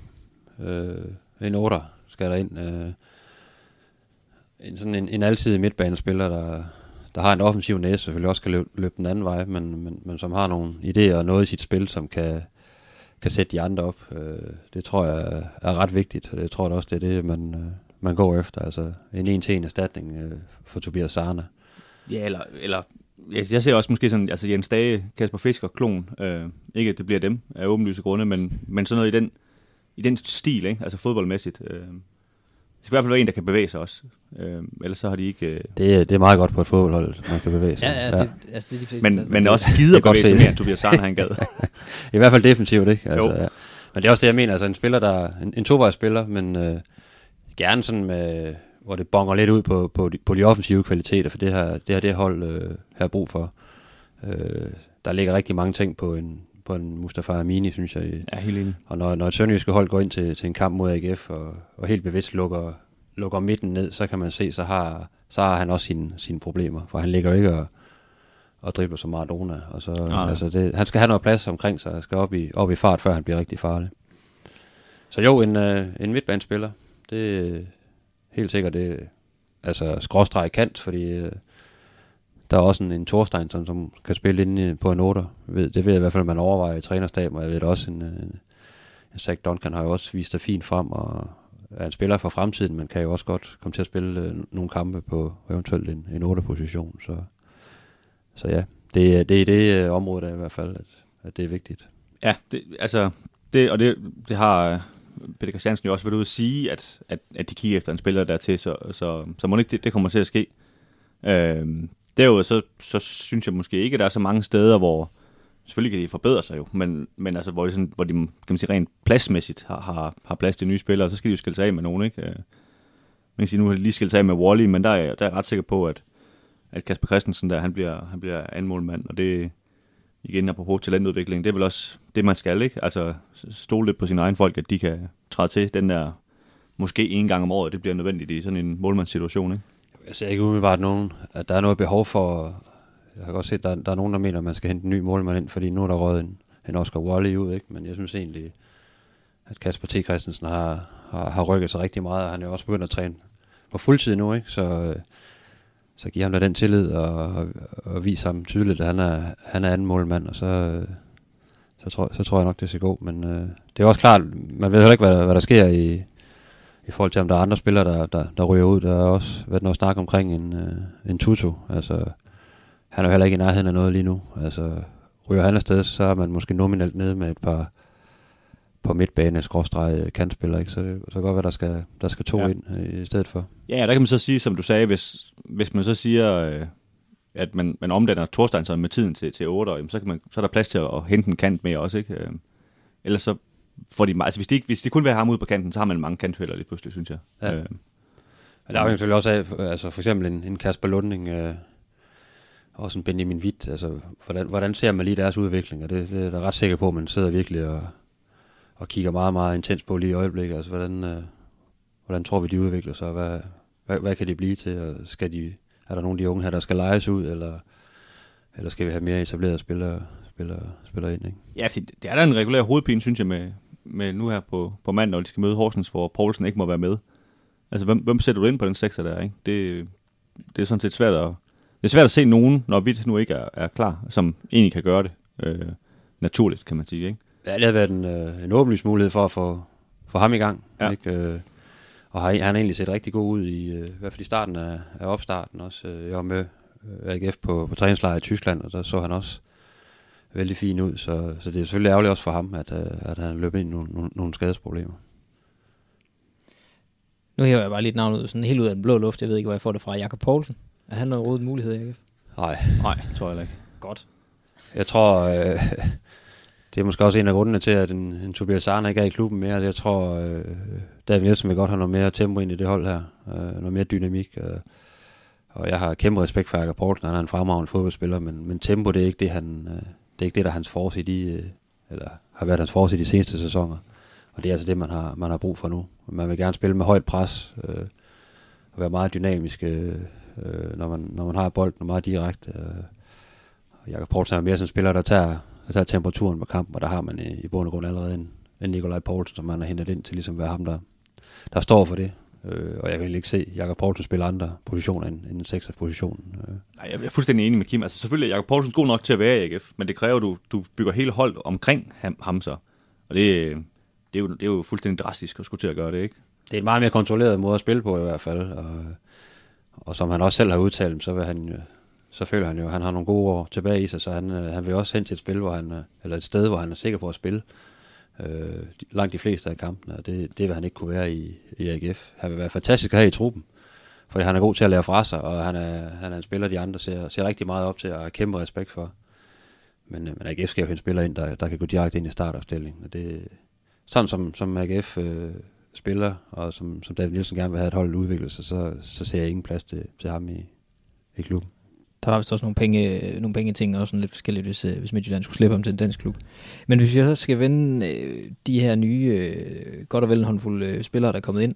øh, en 8 skal der ind. Øh, en, sådan en, en altid midtbanespiller, der, der har en offensiv næse, selvfølgelig også kan løbe, løbe den anden vej, men, men, men som har nogle idéer og noget i sit spil, som kan, kan sætte de andre op. Øh, det tror jeg er ret vigtigt, og det tror jeg også, det er det, man, øh, man går efter. Altså en en-til-en erstatning øh, for Tobias Sarna. Ja, eller, eller jeg ser også måske sådan, altså Jens Dage, Kasper Fisker, Klon, øh, ikke at det bliver dem af åbenlyse grunde, men, men sådan noget i den, i den stil, ikke? altså fodboldmæssigt. Øh, det skal i hvert fald være en, der kan bevæge sig også. Øh, ellers så har de ikke... Øh... Det, det er meget godt på et fodboldhold, man kan bevæge sig. Ja, ja, det, altså, det er de fleste. Men, men også gider at bevæge sig mere, end Tobias Sarn, han gad. I hvert fald defensivt, ikke? Altså, ja. Men det er også det, jeg mener. Altså en spiller, der en, en tovejsspiller, men øh, gerne sådan med, hvor det bonger lidt ud på, på, de, på de offensive kvaliteter, for det her, det her det hold øh, har brug for. Øh, der ligger rigtig mange ting på en, på en Mustafa Amini, synes jeg. Ja, helt enig. Og når, når et sønderjyske hold går ind til, til en kamp mod AGF, og, og helt bevidst lukker, lukker midten ned, så kan man se, så har, så har han også sine, sine problemer. For han ligger jo ikke og, og dribler som Maradona. Og så, altså det, han skal have noget plads omkring sig, han skal op i, op i fart, før han bliver rigtig farlig. Så jo, en, øh, en midtbanespiller, det er helt sikkert det, altså skråstreg kant, fordi øh, der er også en, en Thorstein, som, som kan spille ind på en otter. Det ved jeg i hvert fald, man overvejer i trænerstaben, og jeg ved det også, en, øh, en, en Zach Duncan har jo også vist sig fint frem, og er en spiller for fremtiden, men kan jo også godt komme til at spille øh, nogle kampe på eventuelt en, en 8-position. Så, så ja, det, det er det øh, område der i hvert fald, at, at det er vigtigt. Ja, det, altså, det, og det, det har øh, Peter Christiansen jo også været ude at sige, at, at, at de kigger efter en spiller dertil, så, så, så må ikke det, det kommer til at ske. Øhm, Derudover så, så synes jeg måske ikke, at der er så mange steder, hvor selvfølgelig kan de forbedre sig jo, men, men altså, hvor, de sådan, hvor de kan man sige, rent pladsmæssigt har, har, har plads til nye spillere, så skal de jo skille sig af med nogen, ikke? Øh, man kan sige, nu har de lige skilt sig af med Wally, men der er, der er jeg ret sikker på, at, at Kasper Christensen der, han bliver, han bliver anmålmand, og det igen apropos talentudvikling, det er vel også det, man skal, ikke? Altså stole lidt på sine egne folk, at de kan træde til den der, måske en gang om året, det bliver nødvendigt i sådan en målmandssituation, ikke? Jeg ser ikke umiddelbart nogen, at der er noget behov for... Jeg har godt set, at der, der er nogen, der mener, at man skal hente en ny målmand ind, fordi nu er der røget en, en Oscar Wally ud, ikke? Men jeg synes egentlig, at Kasper T. Christensen har, har, har rykket sig rigtig meget, og han er jo også begyndt at træne på fuldtid nu, ikke? Så, øh, så giver ham da den tillid og, og, og viser ham tydeligt, at han er, han er anden målmand, og så, øh, så, tror, så tror jeg nok, det skal gå. Men øh, det er også klart, man ved heller ikke, hvad, hvad der sker i, i forhold til, om der er andre spillere, der, der, der ryger ud. Der er også været noget snak omkring en, øh, en Tutu. Altså, han er jo heller ikke i nærheden af noget lige nu. Altså, ryger han afsted, så er man måske nominelt nede med et par på midtbane, skråstreg, kantspiller, ikke? Så det så kan godt være, der skal, der skal to ja. ind øh, i stedet for. Ja, der kan man så sige, som du sagde, hvis, hvis man så siger, øh, at man, man omdanner Thorstein med tiden til, til 8, så, kan man, så er der plads til at, at hente en kant mere også, ikke? Øh, ellers så får de, altså hvis de, ikke, hvis de kun have ham ud på kanten, så har man mange kantfælder lige pludselig, synes jeg. Ja. Øh. Men der er jo selvfølgelig også af, altså for eksempel en, en Kasper Lunding, øh, også en Benjamin Witt, altså hvordan, hvordan ser man lige deres udvikling, og det, det er jeg ret sikker på, at man sidder virkelig og, og kigger meget, meget intens på lige i øjeblikket, altså hvordan, øh, hvordan tror vi, de udvikler sig, hvad, hvad, hvad kan de blive til, og skal de, er der nogle af de unge her, der skal lejes ud, eller, eller skal vi have mere etablerede spillere, spillere, spillere ind, ikke? Ja, det er da en regulær hovedpine, synes jeg, med, med nu her på, på mandag, når de skal møde Horsens, hvor Poulsen ikke må være med. Altså, hvem, hvem sætter du ind på den sekser der, ikke? Det, det er sådan set svært at, det er svært at se nogen, når vi nu ikke er, er klar, som egentlig kan gøre det øh, naturligt, kan man sige, ikke? Ja, det har været en, øh, en åbenlyst mulighed for at få, få ham i gang, ja. ikke? Øh, og har, han har egentlig set rigtig god ud, i, øh, i hvert fald i starten af, af opstarten også. Øh, jeg var med øh, AGF på, på træningslejr i Tyskland, og der så han også vældig fin ud, så, så det er selvfølgelig ærgerligt også for ham, at, øh, at han løb ind i nogle, nogle, nogle skadesproblemer. Nu hæver jeg bare lidt navnet ud, sådan helt ud af den blå luft. Jeg ved ikke, hvor jeg får det fra. Jakob Poulsen. Er han noget rådet mulighed AGF? Nej, Nej, tror jeg ikke. Godt. jeg tror, øh, det er måske også en af grundene til, at en, en Tobias Arne ikke er i klubben mere. Jeg tror, øh, David Nielsen vil godt have noget mere tempo ind i det hold her. Øh, noget mere dynamik. Øh, og jeg har kæmpe respekt for Jakob Poulsen. Han er en fremragende fodboldspiller, men, men tempo, det er ikke det, han, øh, det er ikke det, der er hans force i øh, eller har været hans force i de seneste sæsoner. Og det er altså det, man har, man har brug for nu. Man vil gerne spille med højt pres, øh, og være meget dynamisk, øh, øh når, man, når man har bolden, og meget direkte. Øh. Jakob Poulsen er mere som spiller, der tager, der tager temperaturen på kampen, og der har man i, i bund og grund allerede en, en Nikolaj Poulsen, som man har hentet ind til ligesom at være ham, der, der står for det. Øh, og jeg kan ikke se Jakob Poulsen spille andre positioner end, end en sekser-position. Øh. Nej, jeg er fuldstændig enig med Kim. Altså selvfølgelig er Jakob Poulsen god nok til at være i AGF, men det kræver, at du, du bygger hele hold omkring ham, ham så. Og det, det, er jo, det er jo fuldstændig drastisk at skulle til at gøre det, ikke? Det er en meget mere kontrolleret måde at spille på i hvert fald. Og, og som han også selv har udtalt, så vil han så føler han jo, at han har nogle gode år tilbage i sig, så han, øh, han vil også hen til et spil, hvor han, øh, eller et sted, hvor han er sikker på at spille øh, langt de fleste af kampene, og det, det vil han ikke kunne være i, i AGF. Han vil være fantastisk at have i truppen, fordi han er god til at lære fra sig, og han er, han er en spiller, de andre ser, ser rigtig meget op til og har kæmpe respekt for. Men, øh, men AGF skal jo have en spiller ind, der, der kan gå direkte ind i startopstillingen, og det, sådan som, som AGF øh, spiller, og som, som David Nielsen gerne vil have et hold udvikle sig, så, så ser jeg ingen plads til, til ham i, i klubben. Der var vist også nogle penge, nogle penge ting, og sådan lidt forskelligt, hvis, øh, hvis Midtjylland skulle slippe ham til en dansk klub. Men hvis vi så skal vende øh, de her nye, øh, godt og vel en håndfuld øh, spillere, der er kommet ind,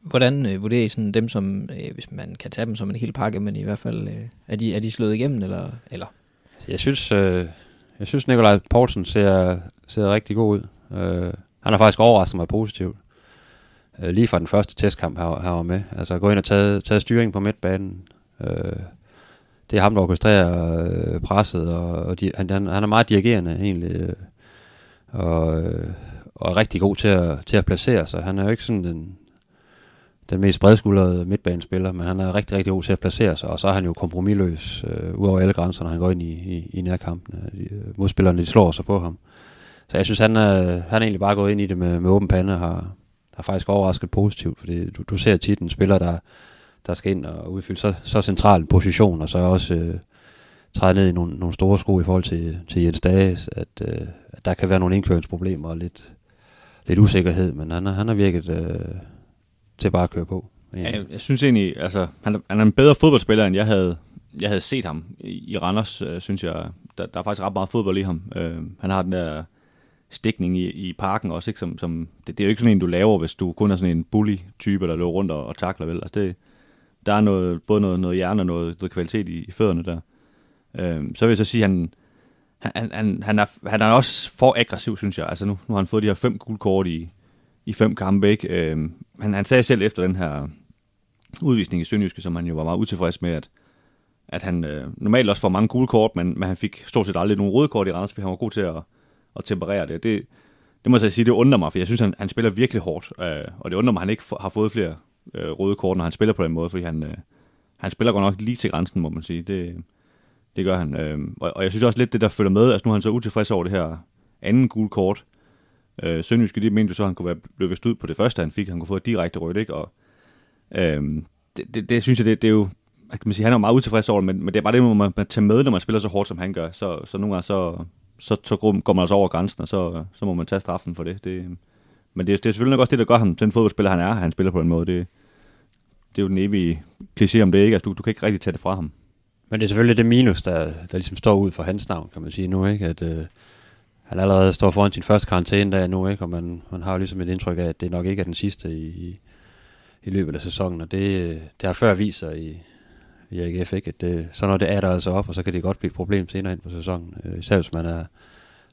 hvordan øh, vurderer I sådan dem, som, øh, hvis man kan tage dem som en hel pakke, men i hvert fald, øh, er, de, er de slået igennem, eller? eller? Jeg synes, øh, jeg synes Nikolaj Poulsen ser, ser rigtig god ud. Øh, han har faktisk overrasket mig positivt. Øh, lige fra den første testkamp, han, han var med. Altså gå ind og tage, tage styring på midtbanen. Øh, det er ham, der orkestrerer øh, presset, og, og de, han, han, han er meget dirigerende egentlig. Øh, og, øh, og er rigtig god til at, til at placere sig. Han er jo ikke sådan den, den mest bredskuldrede midtbanespiller, men han er rigtig, rigtig god til at placere sig, og så er han jo kompromilløs øh, ud over alle grænser, når han går ind i, i, i nærkampen. Øh, øh, modspillerne de slår sig på ham. Så jeg synes, han er, han er egentlig bare gået ind i det med, med åben pande, og har, har faktisk overrasket positivt, fordi du, du ser tit en spiller, der, der skal ind og udfylde så, så central en position, og så også øh, træde ned i nogle, nogle store sko i forhold til, til Jens Dage, at, øh, at der kan være nogle indkøringsproblemer og lidt, lidt usikkerhed, men han, han har virket øh, til bare at køre på. Ja, jeg, jeg synes egentlig, altså, han, han er en bedre fodboldspiller, end jeg havde, jeg havde set ham i, i Randers, øh, synes jeg. Der, der er faktisk ret meget fodbold i ham. Øh, han har den der stikning i, i parken også, ikke? Som, som, det, det er jo ikke sådan en, du laver, hvis du kun er sådan en bully-type, der løber rundt og, og takler, vel? Altså det, der er noget, både noget, noget hjerne og noget, noget kvalitet i, i fødderne der. Øh, så vil jeg så sige, at han, han, han, han, er, han er også for aggressiv, synes jeg. Altså nu, nu har han fået de her fem gule kort i, i fem kampe, ikke? Øh, han, han sagde selv efter den her udvisning i Sønderjyske, som han jo var meget utilfreds med, at, at han øh, normalt også får mange gule kort, men, men han fik stort set aldrig nogen røde kort i Randers, fordi han var god til at, at temperere det. det. Det må jeg sige, det undrer mig, for jeg synes, han, han spiller virkelig hårdt, øh, og det undrer mig, at han ikke har fået flere øh, røde kort, når han spiller på den måde, fordi han, øh, han spiller godt nok lige til grænsen, må man sige. Det, det gør han. Øh, og, og jeg synes også lidt, det der følger med, altså nu er han så utilfreds over det her anden gule kort. Øh, Sønderjyske, de mente jo så, at han kunne være blevet vist ud på det første, han fik. Han kunne få et direkte rødt, ikke? Og, øh, det, det, det, synes jeg, det, det er jo, kan man sige, han er jo meget utilfreds over det, men, men det er bare det, man, man tager med, når man spiller så hårdt, som han gør. Så, så nogle gange så, så, så går man altså over grænsen, og så, så må man tage straffen for det. det men det, det er selvfølgelig nok også det, der gør ham den fodboldspiller, han er, han spiller på den måde. Det, det er jo den evige kliché om det, ikke? Altså, du, du kan ikke rigtig tage det fra ham. Men det er selvfølgelig det minus, der, der ligesom står ud for hans navn, kan man sige nu, ikke? At øh, han allerede står foran sin første karantæne der nu, ikke? Og man, man har jo ligesom et indtryk af, at det nok ikke er den sidste i, i, i løbet af sæsonen. Og det, det har før vist sig i, i AGF, ikke? At det, så når det er der altså op, og så kan det godt blive et problem senere ind på sæsonen. Øh, især hvis man er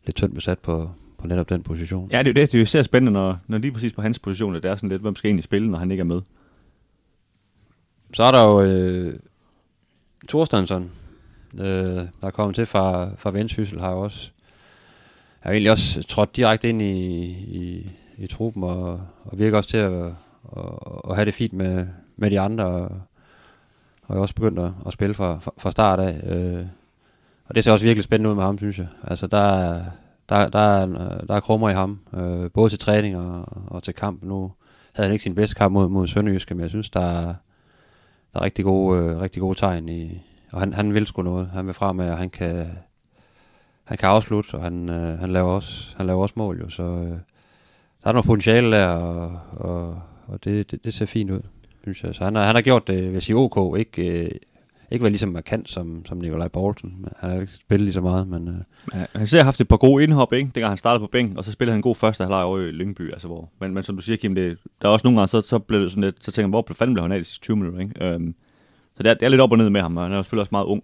lidt tyndt besat på, på netop den position. Ja, det er jo det. Det er jo især spændende, når, når lige præcis på hans position, at det er sådan lidt, hvem skal egentlig spille, når han ikke er med. Så er der jo øh, Thorstensson, øh, der er kommet til fra, fra Vendsyssel, har jo også har egentlig også trådt direkte ind i, i, i truppen, og, og virker også til at, at, at have det fint med, med de andre, og, og er også begyndt at, at spille fra, fra, start af. Øh, og det ser også virkelig spændende ud med ham, synes jeg. Altså, der der, der, er, øh, der er krummer i ham, øh, både til træning og, og til kamp. Nu havde han ikke sin bedste kamp mod, mod Sønderjyske, men jeg synes, der er, der er rigtig gode, øh, rigtig gode tegn i, og han, han vil sgu noget. Han vil fremad, og han kan, han kan afslutte, og han, øh, han, laver også, han laver også mål, jo, så øh, der er noget potentiale der, og, og, og det, det, det, ser fint ud, synes jeg. Så han, har, han har gjort det, vil jeg sige, OK, ikke, øh, ikke være lige så markant som, som Nikolaj Poulsen. Han har ikke spillet lige så meget, men... Øh. Ja, han ser haft et par gode indhop, ikke? Dengang han startede på bænken, og så spillede han en god første halvleg over i Lyngby. Altså, hvor, men, men som du siger, Kim, det, der er også nogle gange, så, så, blev det sådan lidt, så tænker man, hvor fanden blev han af de sidste 20 minutter, ikke? Øhm, så det er, det er lidt op og ned med ham, og han er selvfølgelig også meget ung.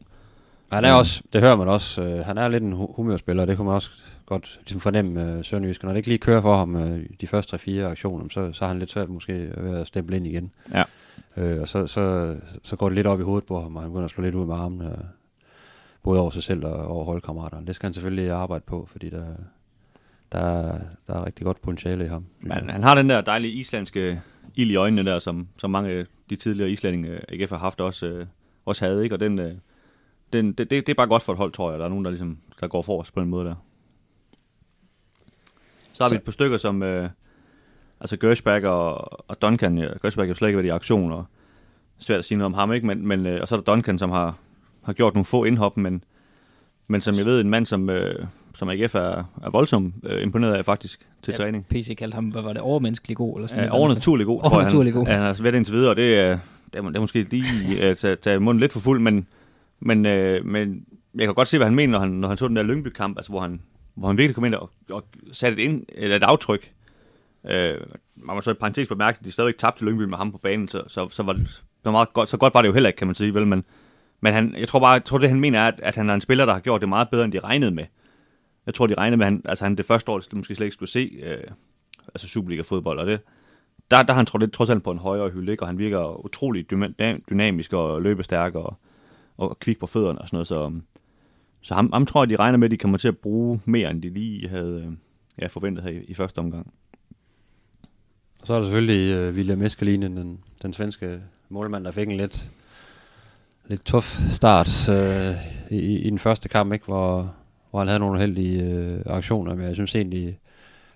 Han er også, det hører man også, øh, han er lidt en humørspiller, det kunne man også godt ligesom fornemme øh, Sønderjysk. Når det ikke lige kører for ham øh, de første 3-4 aktioner, så, så har han lidt svært måske ved at stemple ind igen. Ja. Øh, og så, så, så går det lidt op i hovedet på ham, og han begynder at slå lidt ud med armene, øh, både over sig selv og over holdkammeraterne. Det skal han selvfølgelig arbejde på, fordi der, der, der er rigtig godt potentiale i ham. Men han har den der dejlige islandske ild i øjnene der, som, som mange af de tidligere islændinge AGF har haft også, øh, også havde, ikke? Og den, øh, den, det, det, er bare godt for et hold, tror jeg. Der er nogen, der, ligesom, der går for os på den måde der. Så har så. vi et par stykker som... Øh, altså Gershback og, og Duncan. Ja, Gershback er jo slet ikke været i aktion, og svært at sige noget om ham, ikke? Men, men, øh, og så er der Duncan, som har, har gjort nogle få indhop, men, men som jeg ved, en mand, som, øh, som AGF er, er voldsomt øh, imponeret af faktisk til ja, træning. PC kaldte ham, hvad var det, overmenneskelig god? Eller sådan ja, overnaturlig god, tror jeg. Han, god. Han, har været indtil videre, og det er, det er, det er måske lige at tage, tage munden lidt for fuld, men, men, øh, men jeg kan godt se, hvad han mener, når han, når han så den der Lyngby-kamp, altså, hvor, han, hvor han virkelig kom ind og, og satte et, ind, eller et aftryk. Øh, man må så i parentes bemærke, at de stadigvæk tabte til Lyngby med ham på banen, så, så, så var det så, meget godt, så godt var det jo heller ikke, kan man sige, vel, men, men han, jeg tror bare, jeg tror det han mener er, at, at han er en spiller, der har gjort det meget bedre, end de regnede med. Jeg tror, de regnede med, at han, altså han det første år, det måske slet ikke skulle se, øh, altså Superliga-fodbold, og det, der, der har han trods, trods alt på en højere hylde, ikke? og han virker utrolig dynamisk og løbestærk og, og kvik på fødderne og sådan noget, så, så ham, ham tror jeg, de regner med, at de kommer til at bruge mere, end de lige havde øh, ja, forventet her i, i første omgang. Og så er der selvfølgelig uh, William Eskelinen, den, den svenske målmand, der fik en lidt, lidt tuff start uh, i, i den første kamp, ikke? Hvor, hvor han havde nogle heldige uh, øh, aktioner, men jeg synes egentlig,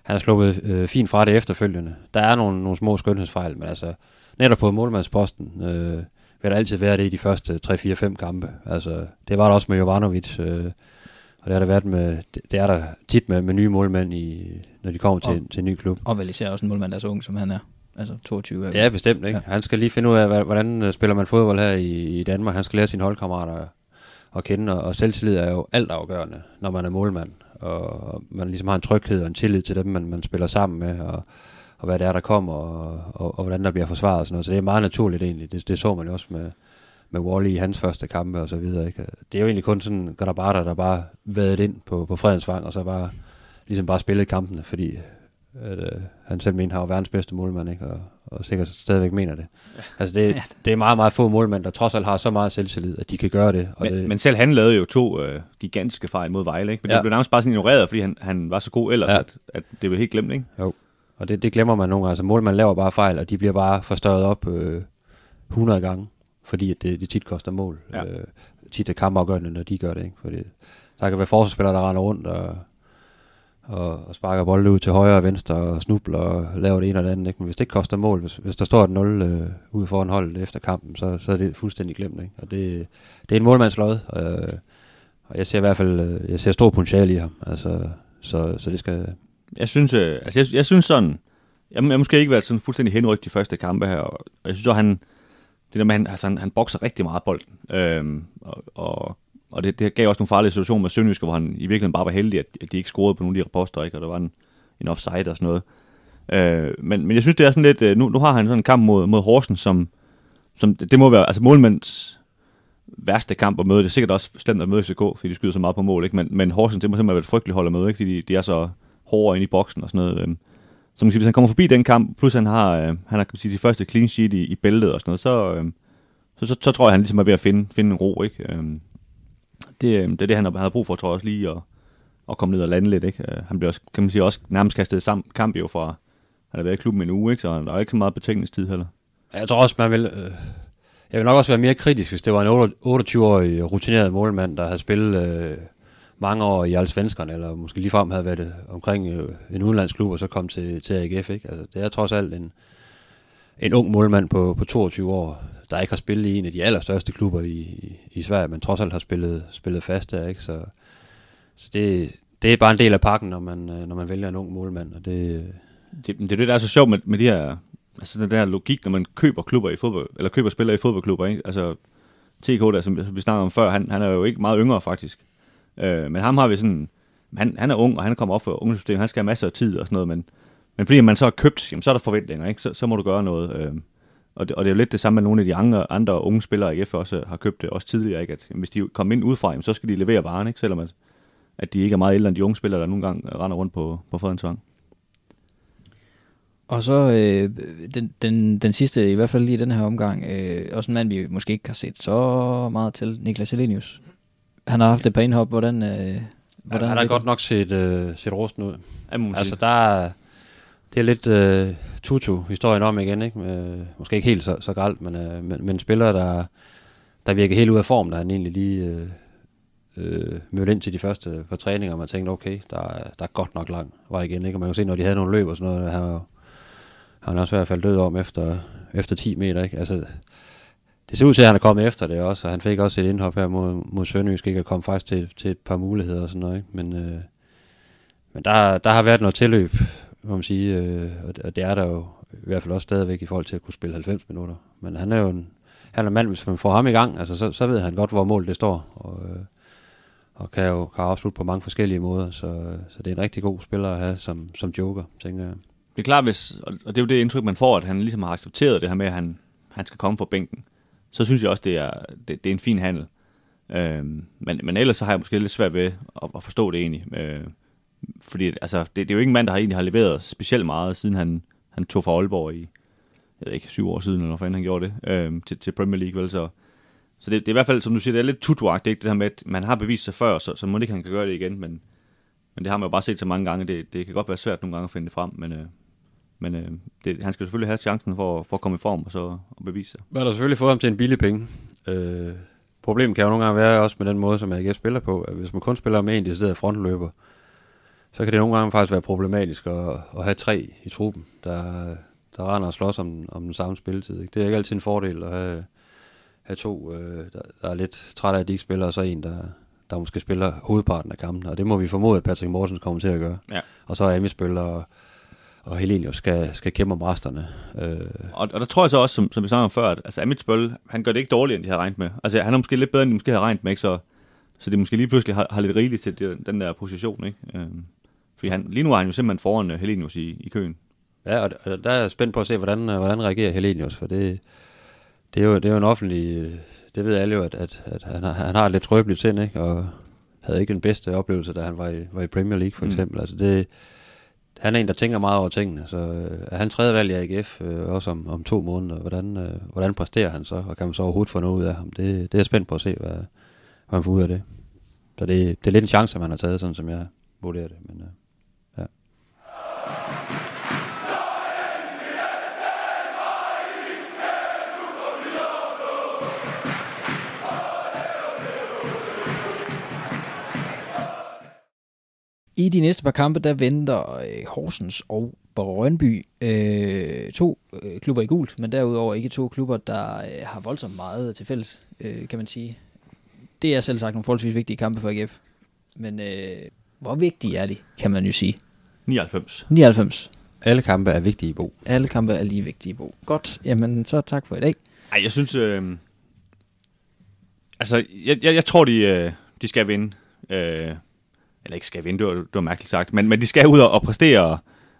han har sluppet uh, fint fra det efterfølgende. Der er nogle, nogle små skønhedsfejl, men altså netop på målmandsposten uh, vil der altid være det i de første 3-4-5 kampe. Altså, det var der også med Jovanovic, uh, og det har der været med, det, det er der tit med, med nye målmænd, i, når de kommer til, og, til en ny klub. Og vel især også en målmand, der er så ung, som han er. Altså 22 er Ja, bestemt. Ikke? Ja. Han skal lige finde ud af, hvordan øh, spiller man fodbold her i, i Danmark. Han skal lære sine holdkammerater at kende, og, og selvtillid er jo alt afgørende, når man er målmand. Og, og man ligesom har en tryghed og en tillid til dem, man, man spiller sammen med, og, og hvad det er, der kommer, og, og, og hvordan der bliver forsvaret. Og sådan noget. Så det er meget naturligt egentlig. Det, det så man jo også med, med Wally i hans første kampe og så videre. Ikke? Det er jo egentlig kun sådan Gadabata, der bare været ind på, på Fredensvang, og så bare ligesom bare spillet kampene, fordi at, øh, han selv mener, han var verdens bedste målmand, ikke? Og, og sikkert stadigvæk mener det. Altså det, det er meget, meget få målmænd, der trods alt har så meget selvtillid, at de kan gøre det. Og men, det men selv han lavede jo to øh, gigantiske fejl mod Vejle, ikke? Men ja. det blev nærmest bare sådan ignoreret, fordi han, han var så god ellers, ja. at, at det blev helt glemt, ikke? Jo, og det, det glemmer man nogle gange. Altså målmand laver bare fejl, og de bliver bare forstørret op øh, 100 gange fordi at det, det tit koster mål. Ja. Øh, tit er kampafgørende, når de gør det. Ikke? Fordi der kan være forsvarsspillere, der render rundt og, og, og sparker bolde ud til højre og venstre og snubler og laver det ene og det andet. Ikke? Men hvis det ikke koster mål, hvis, hvis der står et 0 øh, ude foran holdet efter kampen, så, så er det fuldstændig glemt. Ikke? Og det, det er en målmandslod, øh, og jeg ser i hvert fald øh, jeg ser stor potentiale i ham. Altså, så, så det skal... Jeg synes, øh, altså jeg, jeg synes sådan, jeg, jeg måske ikke været sådan fuldstændig henrygt de første kampe her, og jeg synes også, han, det der med, han, altså, han, han bokser rigtig meget bolden. Øhm, og, og, og det, det gav også nogle farlige situationer med Sønderjyske, hvor han i virkeligheden bare var heldig, at, at de ikke scorede på nogle af de reposter, ikke? og der var en, en offside og sådan noget. Øh, men, men jeg synes, det er sådan lidt, øh, nu, nu har han sådan en kamp mod, mod Horsen, som, som det, det må være, altså målmands værste kamp at møde. Det er sikkert også slemt at møde FCK, fordi de skyder så meget på mål, ikke? Men, men Horsens, det må simpelthen være et frygteligt hold at møde, ikke? Fordi de, de er så hårde inde i boksen og sådan noget. Øh. Så man sige, hvis han kommer forbi den kamp, plus han har, øh, han har kan sige, de første clean sheet i, i bæltet og sådan noget, så, øh, så, så, så tror jeg, han ligesom er ved at finde, finde en ro. Ikke? Øh, det, øh, det er det, han har, han har brug for, tror jeg også lige, at, at komme ned og lande lidt. Ikke? Øh, han bliver også, kan man sige, også nærmest kastet sammen kamp jo fra, han har været i klubben en uge, ikke? så der er ikke så meget betænkningstid heller. Jeg tror også, man vil... Øh, Jeg vil nok også være mere kritisk, hvis det var en 28-årig rutineret målmand, der havde spillet øh, mange år i Allsvenskan, eller måske ligefrem havde været omkring øh, en udenlandsklub, og så kom til, til AGF. Ikke? Altså, det er trods alt en, en ung målmand på, på 22 år, der ikke har spillet i en af de allerstørste klubber i, i, i Sverige, men trods alt har spillet, spillet fast der. Ikke? Så, så det, det er bare en del af pakken, når man, øh, når man vælger en ung målmand. Og det, det, det er det, der er så sjovt med, med de her, altså den der logik, når man køber klubber i fodbold, eller køber spillere i fodboldklubber, ikke? Altså, TK der, som vi snakkede om før, han, han er jo ikke meget yngre faktisk. Øh, men ham har vi sådan, han, han er ung, og han kommer op for ungdomssystemet, han skal have masser af tid og sådan noget, men, men fordi man så har købt, jamen, så er der forventninger, ikke? Så, så må du gøre noget. Øh, og, det, og det er jo lidt det samme med nogle af de andre, andre unge spillere, IF også har købt det også tidligere, ikke? At jamen, hvis de kommer ind udefra, jamen, så skal de levere varen, ikke? Selvom at, at de ikke er meget ældre end de unge spillere, der nogle gange render rundt på, på Fredensvang. Og så øh, den, den, den sidste, i hvert fald lige i den her omgang, øh, også en mand, vi måske ikke har set så meget til, Niklas Elenius. Han har haft et par indhop, hvordan... Øh, hvordan han har godt nok set, øh, set rosten ud. Ja, altså, der er, det er lidt øh, tutu-historien om igen, ikke? Med, måske ikke helt så, så galt, men, øh, men, men spiller, der, der virker helt ud af form, der han egentlig lige øh, øh, mødte ind til de første par træninger, og man tænkte, okay, der, der er godt nok lang vej igen, ikke? Og man kan se, når de havde nogle løb og sådan noget, han var, han også i hvert fald død om efter, efter 10 meter, ikke? Altså, det ser ud til, at han er kommet efter det også, og han fik også et indhop her mod, mod Sønderjysk, ikke? Og kom faktisk til, til et par muligheder og sådan noget, ikke? Men, øh, men der, der har været noget tilløb, må man sige, øh, og det er der jo i hvert fald også stadigvæk i forhold til at kunne spille 90 minutter. Men han er jo en, han er en mand, hvis man får ham i gang, altså, så, så ved han godt, hvor målet det står, og, øh, og kan jo kan afslutte på mange forskellige måder, så, øh, så det er en rigtig god spiller at have som, som joker, tænker jeg. Det er klart, hvis, og det er jo det indtryk, man får, at han ligesom har accepteret det her med, at han, han skal komme fra bænken. Så synes jeg også, det er, det, det er en fin handel. Øh, men, men ellers så har jeg måske lidt svært ved at, at forstå det egentlig. Øh, fordi altså, det, det er jo ikke en mand, der har egentlig har leveret specielt meget, siden han, han tog fra Aalborg i, jeg ved ikke, syv år siden, eller hvad han gjorde det, øh, til, til Premier League, vel? Så, så det, det, er i hvert fald, som du siger, det er lidt tutuagtigt, det her med, at man har bevist sig før, så, så må det ikke, han kan gøre det igen, men, men det har man jo bare set så mange gange, det, det kan godt være svært nogle gange at finde det frem, men, øh, men øh, det, han skal selvfølgelig have chancen for, for at komme i form og så og bevise sig. Man har selvfølgelig fået ham til en billig penge. Øh, problemet kan jo nogle gange være også med den måde, som AGF spiller på, at hvis man kun spiller med en decideret frontløber, så kan det nogle gange faktisk være problematisk at, at have tre i truppen, der, der render og slås om, om den samme spilletid. Ikke? Det er ikke altid en fordel at have, have to, øh, der, der er lidt træt af, at de ikke spiller, og så en, der, der måske spiller hovedparten af kampen. Og det må vi formode, at Patrick Mortens kommer til at gøre. Ja. Og så er Emi spiller, og, Helenius skal, skal kæmpe om resterne. Øh. Og, og der tror jeg så også, som, som vi snakkede om før, at altså Amit Spøl, han gør det ikke dårligere, end de har regnet med. Altså han er måske lidt bedre, end de måske har regnet med, ikke? Så, så det måske lige pludselig har, har lidt rigeligt til den, den der position. Ikke? Øh. Fordi han, lige nu er han jo simpelthen foran uh, Helenius i, i køen. Ja, og der er jeg spændt på at se, hvordan, uh, hvordan reagerer Helenius, for det, det, er jo, det er jo en offentlig... Øh, det ved alle jo, at, at, at han, har, han har et lidt trøbeligt sind, ikke? og havde ikke den bedste oplevelse, da han var i, var i Premier League, for mm. eksempel. Mm. Altså det, han er en, der tænker meget over tingene, så øh, er han tredje valg i AGF, øh, også om, om to måneder, hvordan, øh, hvordan præsterer han så, og kan man så overhovedet få noget ud af ham? Det, det er jeg spændt på at se, hvad, hvad man får ud af det. Så det, det er lidt en chance, man har taget, sådan som jeg vurderer det. Men, øh. I de næste par kampe, der venter øh, Horsens og Brøndby. Øh, to øh, klubber i gult, men derudover ikke to klubber, der øh, har voldsomt meget til fælles, øh, kan man sige. Det er selv sagt nogle forholdsvis vigtige kampe for AGF. Men øh, hvor vigtige er de, kan man jo sige. 99. 99. Alle kampe er vigtige i Bo. Alle kampe er lige vigtige i Bo. Godt, jamen så tak for i dag. Ej, jeg synes... Øh, altså, jeg, jeg, jeg tror, de, øh, de skal vinde. Øh, eller ikke skal vinde, det var, det var mærkeligt sagt, men, men de skal ud og, præstere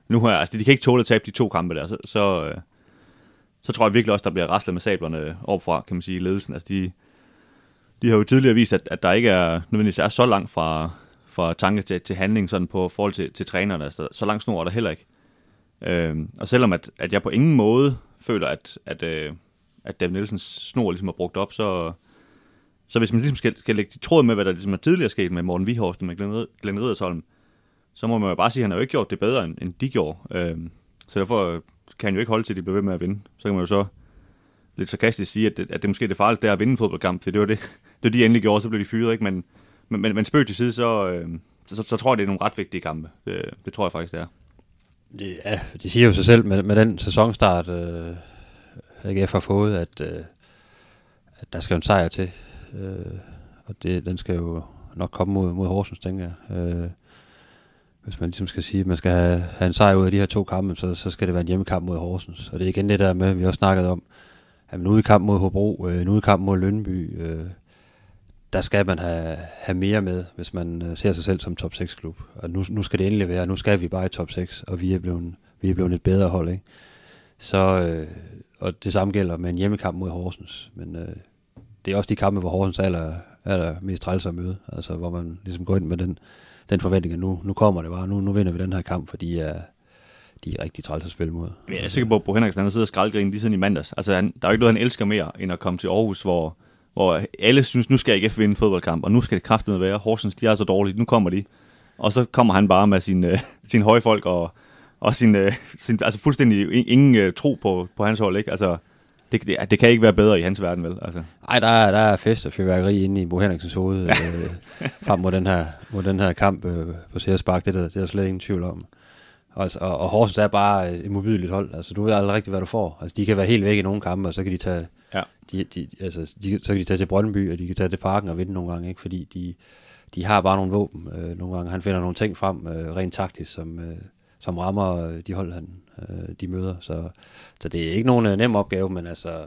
nu her. Altså, de kan ikke tåle at tabe de to kampe der, så, så, øh, så tror jeg virkelig også, der bliver raslet med sablerne overfra, kan man sige, ledelsen. Altså, de, de har jo tidligere vist, at, at der ikke er nødvendigvis er så langt fra, fra tanke til, til handling sådan på forhold til, til trænerne. Altså, så langt snor er der heller ikke. Øhm, og selvom at, at jeg på ingen måde føler, at, at, øh, at David Nielsens snor ligesom er brugt op, så, så hvis man ligesom skal, skal lægge de tråd med, hvad der ligesom er tidligere sket med Morten Vihorst og med Glenn, Glenn så må man jo bare sige, at han har jo ikke gjort det bedre, end, end de gjorde. Øhm, så derfor kan han jo ikke holde til, at de bliver ved med at vinde. Så kan man jo så lidt sarkastisk sige, at det, at det måske er det farligste, det er at vinde en fodboldkamp, for det var det, det, var de endelig gjorde, så blev de fyret, ikke? Men, men, men, men spøg til side, så, øh, så, så, så, tror jeg, det er nogle ret vigtige kampe. Det, det tror jeg faktisk, det er. Det, ja, de siger jo sig selv med, med den sæsonstart, øh, AGF har fået, at, øh, at der skal en sejr til. Øh, og det, den skal jo nok komme mod, mod Horsens, tænker jeg. Øh, hvis man ligesom skal sige, at man skal have, have en sejr ud af de her to kampe, så, så skal det være en hjemmekamp mod Horsens. Og det er igen det der med, vi har også snakket om, at en udkamp mod Hobro, øh, en udkamp mod Lønby, øh, der skal man have, have mere med, hvis man øh, ser sig selv som top 6 klub. Og nu, nu skal det endelig være, nu skal vi bare i top 6, og vi er blevet, vi er blevet et bedre hold, ikke? Så, øh, og det samme gælder med en hjemmekamp mod Horsens. Men øh, det er også de kampe, hvor Horsens er aller, aller mest træls at møde. Altså hvor man ligesom går ind med den, den forventning, at nu, nu kommer det bare, nu, nu vinder vi den her kamp, fordi de er, de er rigtig træls at spille mod. Jeg er sikker på, at Bo Henriksen han sidder og skraldgriner lige siden i mandags. Altså, han, der er jo ikke noget, han elsker mere, end at komme til Aarhus, hvor, hvor alle synes, nu skal jeg ikke vinde en fodboldkamp, og nu skal det kraftigt være. Horsens, de er så dårlige, nu kommer de. Og så kommer han bare med sin, øh, sin høje folk og, og sin, øh, sin, altså fuldstændig ingen øh, tro på, på hans hold, ikke? Altså, det, det, det kan ikke være bedre i hans verden, vel? Altså. Ej, der er, der er fest og fyrværkeri inde i Bo Henriksens hoved øh, frem mod den her, mod den her kamp øh, på CS Park. Det, der, det er der slet ingen tvivl om. Og, og, og Horsens er bare et modbydeligt hold. Altså, du ved aldrig rigtigt, hvad du får. Altså, de kan være helt væk i nogle kampe, og så kan de tage, ja. de, de, altså, de, så kan de tage til Brøndby, og de kan tage til Parken og vinde nogle gange, ikke? fordi de, de har bare nogle våben. Øh, nogle gange han finder nogle ting frem, øh, rent taktisk, som, øh, som rammer øh, de hold, han, øh, de møder. Så, så det er ikke nogen øh, nem opgave, men altså,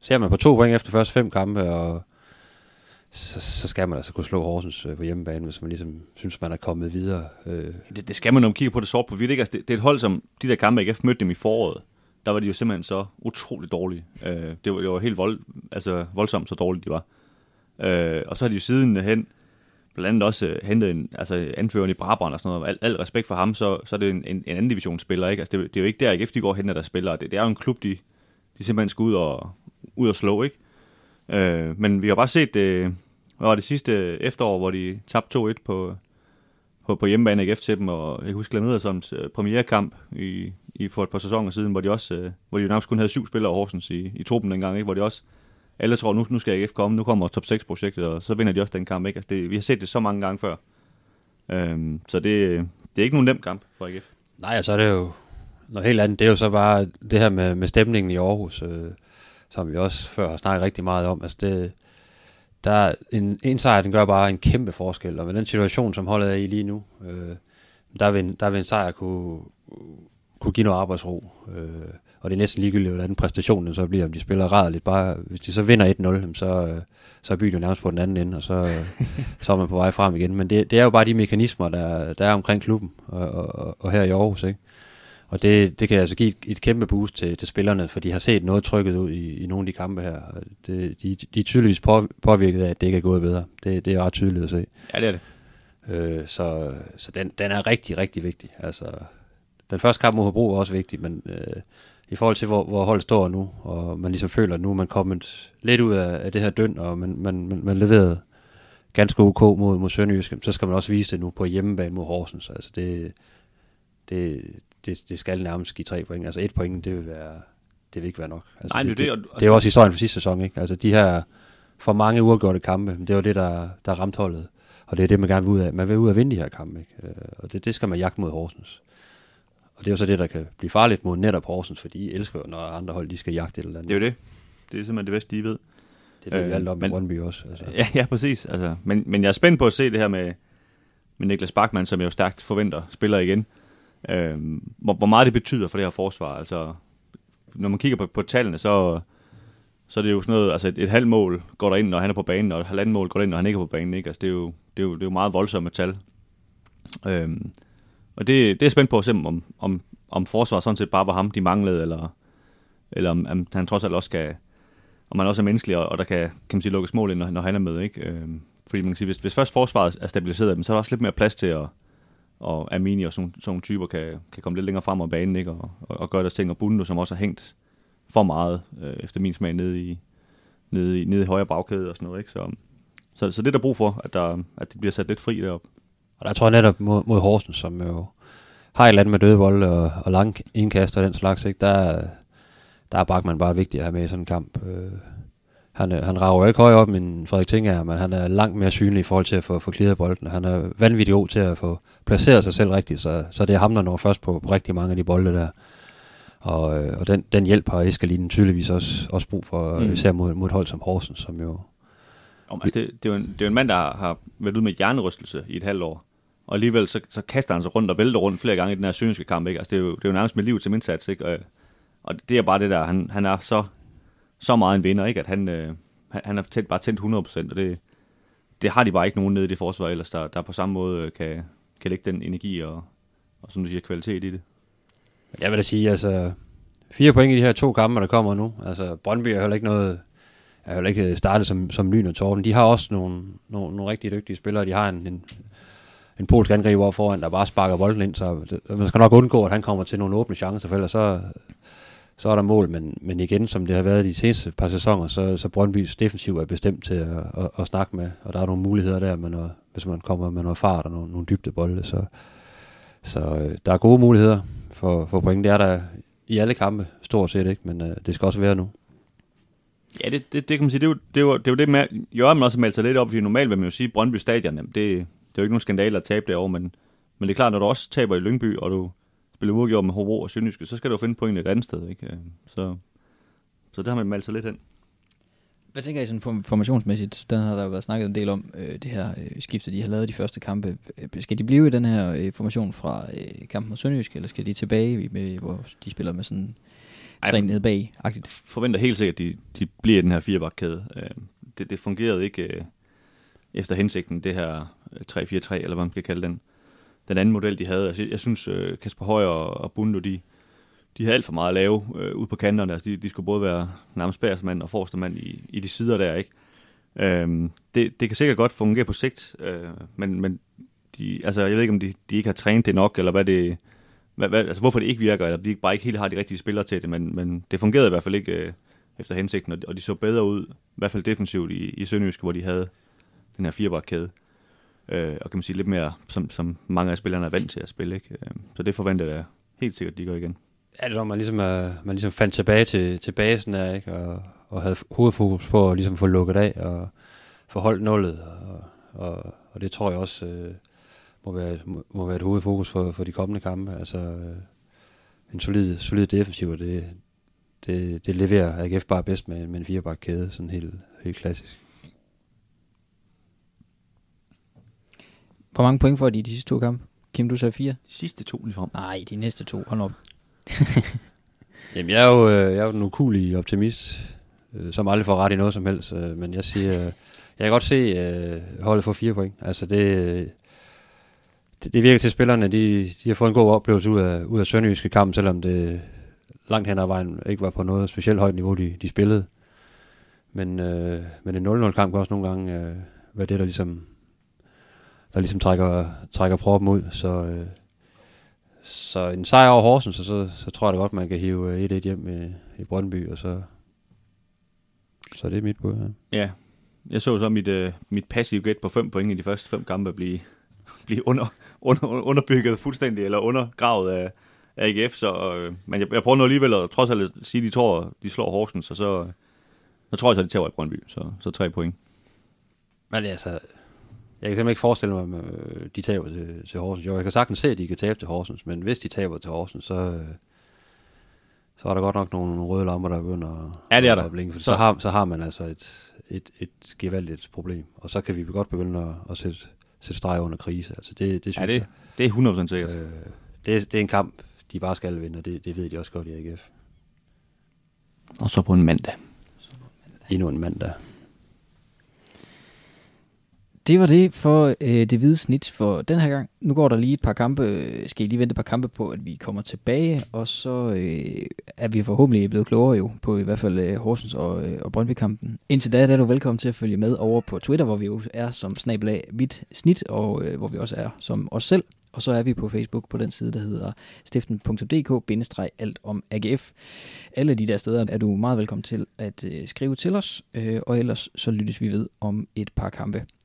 ser man på to point efter første fem kampe, og så, så skal man altså kunne slå Horsens øh, på hjemmebane, hvis man ligesom synes, man er kommet videre. Øh. Det, det skal man, når man kigger på det sort på hvidt. Altså, det, det er et hold, som de der kampe, ikke mødte dem i foråret, der var de jo simpelthen så utrolig dårlige. Øh, det, var, det var helt vold, altså, voldsomt så dårligt, de var. Øh, og så har de jo siden hen blandt andet også øh, hentet en, altså anførende i Brabrand og sådan noget. Al, al respekt for ham, så, så er det en, en, en anden divisionsspiller. Ikke? Altså, det, det, er jo ikke der, IKF de går hen, der spiller. Det, det er jo en klub, de, de simpelthen skal ud og, ud og slå. Ikke? Øh, men vi har bare set, øh, hvad var det sidste efterår, hvor de tabte 2-1 på, på, på hjemmebane ikke til dem, og jeg husker Glenn som øh, premierekamp i, i, for et par sæsoner siden, hvor de også, øh, hvor de nærmest kun havde syv spillere af Horsens i, i truppen dengang, ikke? hvor de også alle tror, nu, nu skal AGF komme, nu kommer top 6-projektet, og så vinder de også den kamp. Ikke? Altså det, vi har set det så mange gange før. Øhm, så det, det er ikke nogen nem kamp for AGF. Nej, altså det er jo noget helt andet. Det er jo så bare det her med, med stemningen i Aarhus, øh, som vi også før har snakket rigtig meget om. Altså det, der en, en sejr, den gør bare en kæmpe forskel, og med den situation, som holdet er i lige nu, øh, der, vil, der vil en sejr kunne, kunne give noget arbejdsro. Øh, og det er næsten ligegyldigt, hvordan præstationen så bliver, om de spiller lidt. Bare, hvis de så vinder 1-0, så, øh, så er byen jo nærmest på den anden ende, og så, øh, så er man på vej frem igen. Men det, det er jo bare de mekanismer, der, der er omkring klubben, og, og, og her i Aarhus, ikke? Og det, det kan altså give et, et kæmpe boost til, til spillerne, for de har set noget trykket ud i, i nogle af de kampe her. Det, de, de er tydeligvis på, påvirket af, at det ikke er gået bedre. Det, det er ret tydeligt at se. Ja, det er det. Øh, så så den, den er rigtig, rigtig vigtig. Altså, den første kamp mod Hobro er også vigtig, men øh, i forhold til, hvor, hvor holdet står nu, og man ligesom føler, at nu er man kommet lidt ud af, af det her døn, og man, man, man, man leverede ganske ok mod, mod Sønderjysk, så skal man også vise det nu på hjemmebane mod Horsens. Altså det, det, det, det skal nærmest give tre point. Altså et point, det vil være, det vil ikke være nok. Altså Nej, det, det, det, det, er jo også historien for sidste sæson, ikke? Altså de her for mange uafgjorte kampe, det var det, der, der ramte holdet. Og det er det, man gerne vil ud af. Man vil ud af vinde de her kampe, ikke? Øh, og det, det skal man jagte mod Horsens. Og det er jo så det, der kan blive farligt mod netop Horsens, fordi de elsker når andre hold de skal jagte et eller andet. Det er jo det. Det er simpelthen det bedste, de ved. Det er det, vi alt om men, i Brøndby også. Altså. Ja, ja, præcis. Altså, men, men jeg er spændt på at se det her med, med Niklas Bachmann, som jeg jo stærkt forventer spiller igen. Øh, hvor, hvor meget det betyder for det her forsvar. Altså, når man kigger på, på tallene, så, så er det jo sådan noget, altså et, et halvt mål går der ind, når han er på banen, og et halvandet mål går der ind, når han ikke er på banen. Ikke? Altså, det, er jo, det, er jo, det er jo meget voldsomme tal. Øh, og det, det er spændt på at se, om, om, om forsvaret sådan set bare var ham, de manglede, eller, eller om, om han trods alt også skal, om man også er menneskelig, og, og der kan, kan man sige, lukkes mål ind, når, når han er med. Ikke? Øh, fordi man kan sige, hvis, hvis først forsvaret er stabiliseret, så er der også lidt mere plads til at, og Amini og sådan, sådan nogle typer kan, kan komme lidt længere frem af banen, ikke? Og, og, og gøre deres ting, og Bundo, som også har hængt for meget, øh, efter min smag, nede i, nede i, nede i højre bagkæde og sådan noget, ikke? Så, så, så det er der brug for, at, der, at det bliver sat lidt fri derop. Og der tror jeg netop mod, mod Horsens, som jo har et eller andet med døde bolde og, og lang indkast og den slags, ikke? Der, der er Bachmann bare vigtig at have med i sådan en kamp. Øh, han, han rager jo ikke højere op end Frederik Tinger, men han er langt mere synlig i forhold til at få, få klidret bolden. Han er vanvittig god til at få placeret sig selv rigtigt, så, så det er ham, der når først på, på rigtig mange af de bolde der. Og, øh, og den, den hjælp har Eskalinen tydeligvis også, også brug for, mm. især mod, mod hold som Horsens, som jo... Om, altså det, det, er jo en, det er jo en mand, der har, har været ude med hjernerystelse i et halvt år. Og alligevel så, så kaster han sig rundt og vælter rundt flere gange i den her synske kamp. Ikke? Altså det, er jo, det er jo nærmest med liv til indsats. Ikke? Og, og det er bare det der, han, han er så, så meget en vinder, ikke? at han, øh, han, er tændt, bare tændt 100%, og det, det har de bare ikke nogen nede i det forsvar ellers, der, der på samme måde øh, kan, kan lægge den energi og, og som du siger, kvalitet i det. Jeg vil da sige, altså, fire point i de her to kampe, der kommer nu. Altså, Brøndby er heller ikke noget, er heller ikke startet som, som lyn og torden. De har også nogle, nogle, nogle rigtig dygtige spillere. De har en, en, en polsk angriber foran, der bare sparker bolden ind, så det, man skal nok undgå, at han kommer til nogle åbne chancer, for ellers så, så er der mål. Men, men igen, som det har været de seneste par sæsoner, så, så Brøndbys defensiv er bestemt til at, at, at snakke med, og der er nogle muligheder der, med noget, hvis man kommer med noget fart og nogle, nogle dybde bolde. Så, så øh, der er gode muligheder for, for point. Det er der i alle kampe, stort set ikke, men øh, det skal også være nu. Ja, det, det, det kan man sige, det er jo det, er jo, det, er jo det Jørgen også meldte sig lidt op, fordi normalt vil man jo sige, Brøndby Stadion, jamen det, jo ikke nogen skandale at tabe derovre, men, men det er klart, når du også taber i Lyngby, og du spiller uafgjort med Hobro og Sønderjyske, så skal du finde point et andet sted, ikke? Øh, så, så det har man meldt sig lidt hen. Hvad tænker I sådan formationsmæssigt? Den har der jo været snakket en del om, øh, det her øh, skifte, de har lavet de første kampe. Øh, skal de blive i den her øh, formation fra øh, kampen mod Sønderjysk, eller skal de tilbage, med, hvor de spiller med sådan tre nede bag -agtigt? forventer helt sikkert, at de, de bliver i den her firebakkæde. Øh, det, det fungerede ikke øh, efter hensigten, det her 3-4-3, eller hvad man skal kalde den. Den anden model, de havde. Altså, jeg synes, øh, Kasper Højer og, Bundo, de, de havde alt for meget at lave øh, ude på kanterne. Altså, de, de skulle både være nærmest bærsmand og forstermand i, i de sider der, ikke? Øhm, det, det kan sikkert godt fungere på sigt, øh, men, men de, altså, jeg ved ikke, om de, de ikke har trænet det nok, eller hvad det, hvad, hvad, altså, hvorfor det ikke virker, eller de bare ikke helt har de rigtige spillere til det, men, men det fungerede i hvert fald ikke øh, efter hensigten, og de så bedre ud, i hvert fald defensivt i, i Sønderjysk, hvor de havde den her firebakkæde, øh, og kan man sige lidt mere, som, som mange af spillerne er vant til at spille, ikke? Øh, så det forventer jeg helt sikkert, at de går igen. Ja, det var, man ligesom, uh, man ligesom fandt tilbage til, til basen der, ikke? Og, og havde hovedfokus på at ligesom få lukket af og få holdt nullet. Og, og, og det tror jeg også øh, må, være, må, må være et hovedfokus for, for de kommende kampe. Altså øh, en solid, solid defensiv, det, det, det leverer AGF bare bedst med, med en firebakke kæde, sådan helt, helt klassisk. Hvor mange point får de i de sidste to kampe? Kim, du sagde fire? De sidste to lige frem. Nej, de næste to. Hold op. Jamen, jeg er jo, øh, jeg er jo den ukulige optimist, øh, som aldrig får ret i noget som helst. Øh, men jeg siger, jeg kan godt se holdet for fire point. Altså, det, det, det virker til spillerne, de, de har fået en god oplevelse ud af, ud af Sønderjyske kamp, selvom det langt hen ad vejen ikke var på noget specielt højt niveau, de, de spillede. Men, øh, men en 0-0 kamp kan også nogle gange øh, være det, der ligesom, der ligesom trækker, trækker proppen ud. Så, øh, så en sejr over Horsens, så, så, så tror jeg da godt, man kan hive 1-1 hjem i, i Brøndby, og så, så det er mit bud. Ja. ja. Jeg så så mit, uh, mit passive gæt på 5 point i de første fem kampe blive, blive under, under, underbygget fuldstændig, eller undergravet af, af AGF, så, uh, men jeg, jeg prøver nu alligevel at trods alt at sige, at de tror, de slår Horsens, og så, så tror jeg så, de tager i Brøndby, så, så tre point. Men altså, jeg kan simpelthen ikke forestille mig, at øh, de taber til, til Horsens. Jo, jeg kan sagtens se, at de kan tabe til Horsens, men hvis de taber til Horsens, så, øh, så er der godt nok nogle røde lamper, der begynder ja, det er der. at blinke. For så, så, har, så har man altså et, et, et gevaldigt problem. Og så kan vi godt begynde at, at sætte, sætte streg under krise. Altså det, det synes ja, det, jeg. det er 100% sikkert. Øh, det, det er en kamp, de bare skal vinde, og det, det ved de også godt i AGF. Og så på en mandag. Endnu en mandag. Det var det for øh, det hvide snit for den her gang. Nu går der lige et par kampe, øh, skal I lige vente et par kampe på, at vi kommer tilbage, og så øh, er vi forhåbentlig blevet klogere jo på i hvert fald øh, Horsens og, øh, og Brøndby-kampen. Indtil da er du velkommen til at følge med over på Twitter, hvor vi jo er som snabelag hvidt snit, og øh, hvor vi også er som os selv. Og så er vi på Facebook på den side, der hedder stiften.dk-alt om AGF. Alle de der steder er du meget velkommen til at øh, skrive til os, øh, og ellers så lyttes vi ved om et par kampe.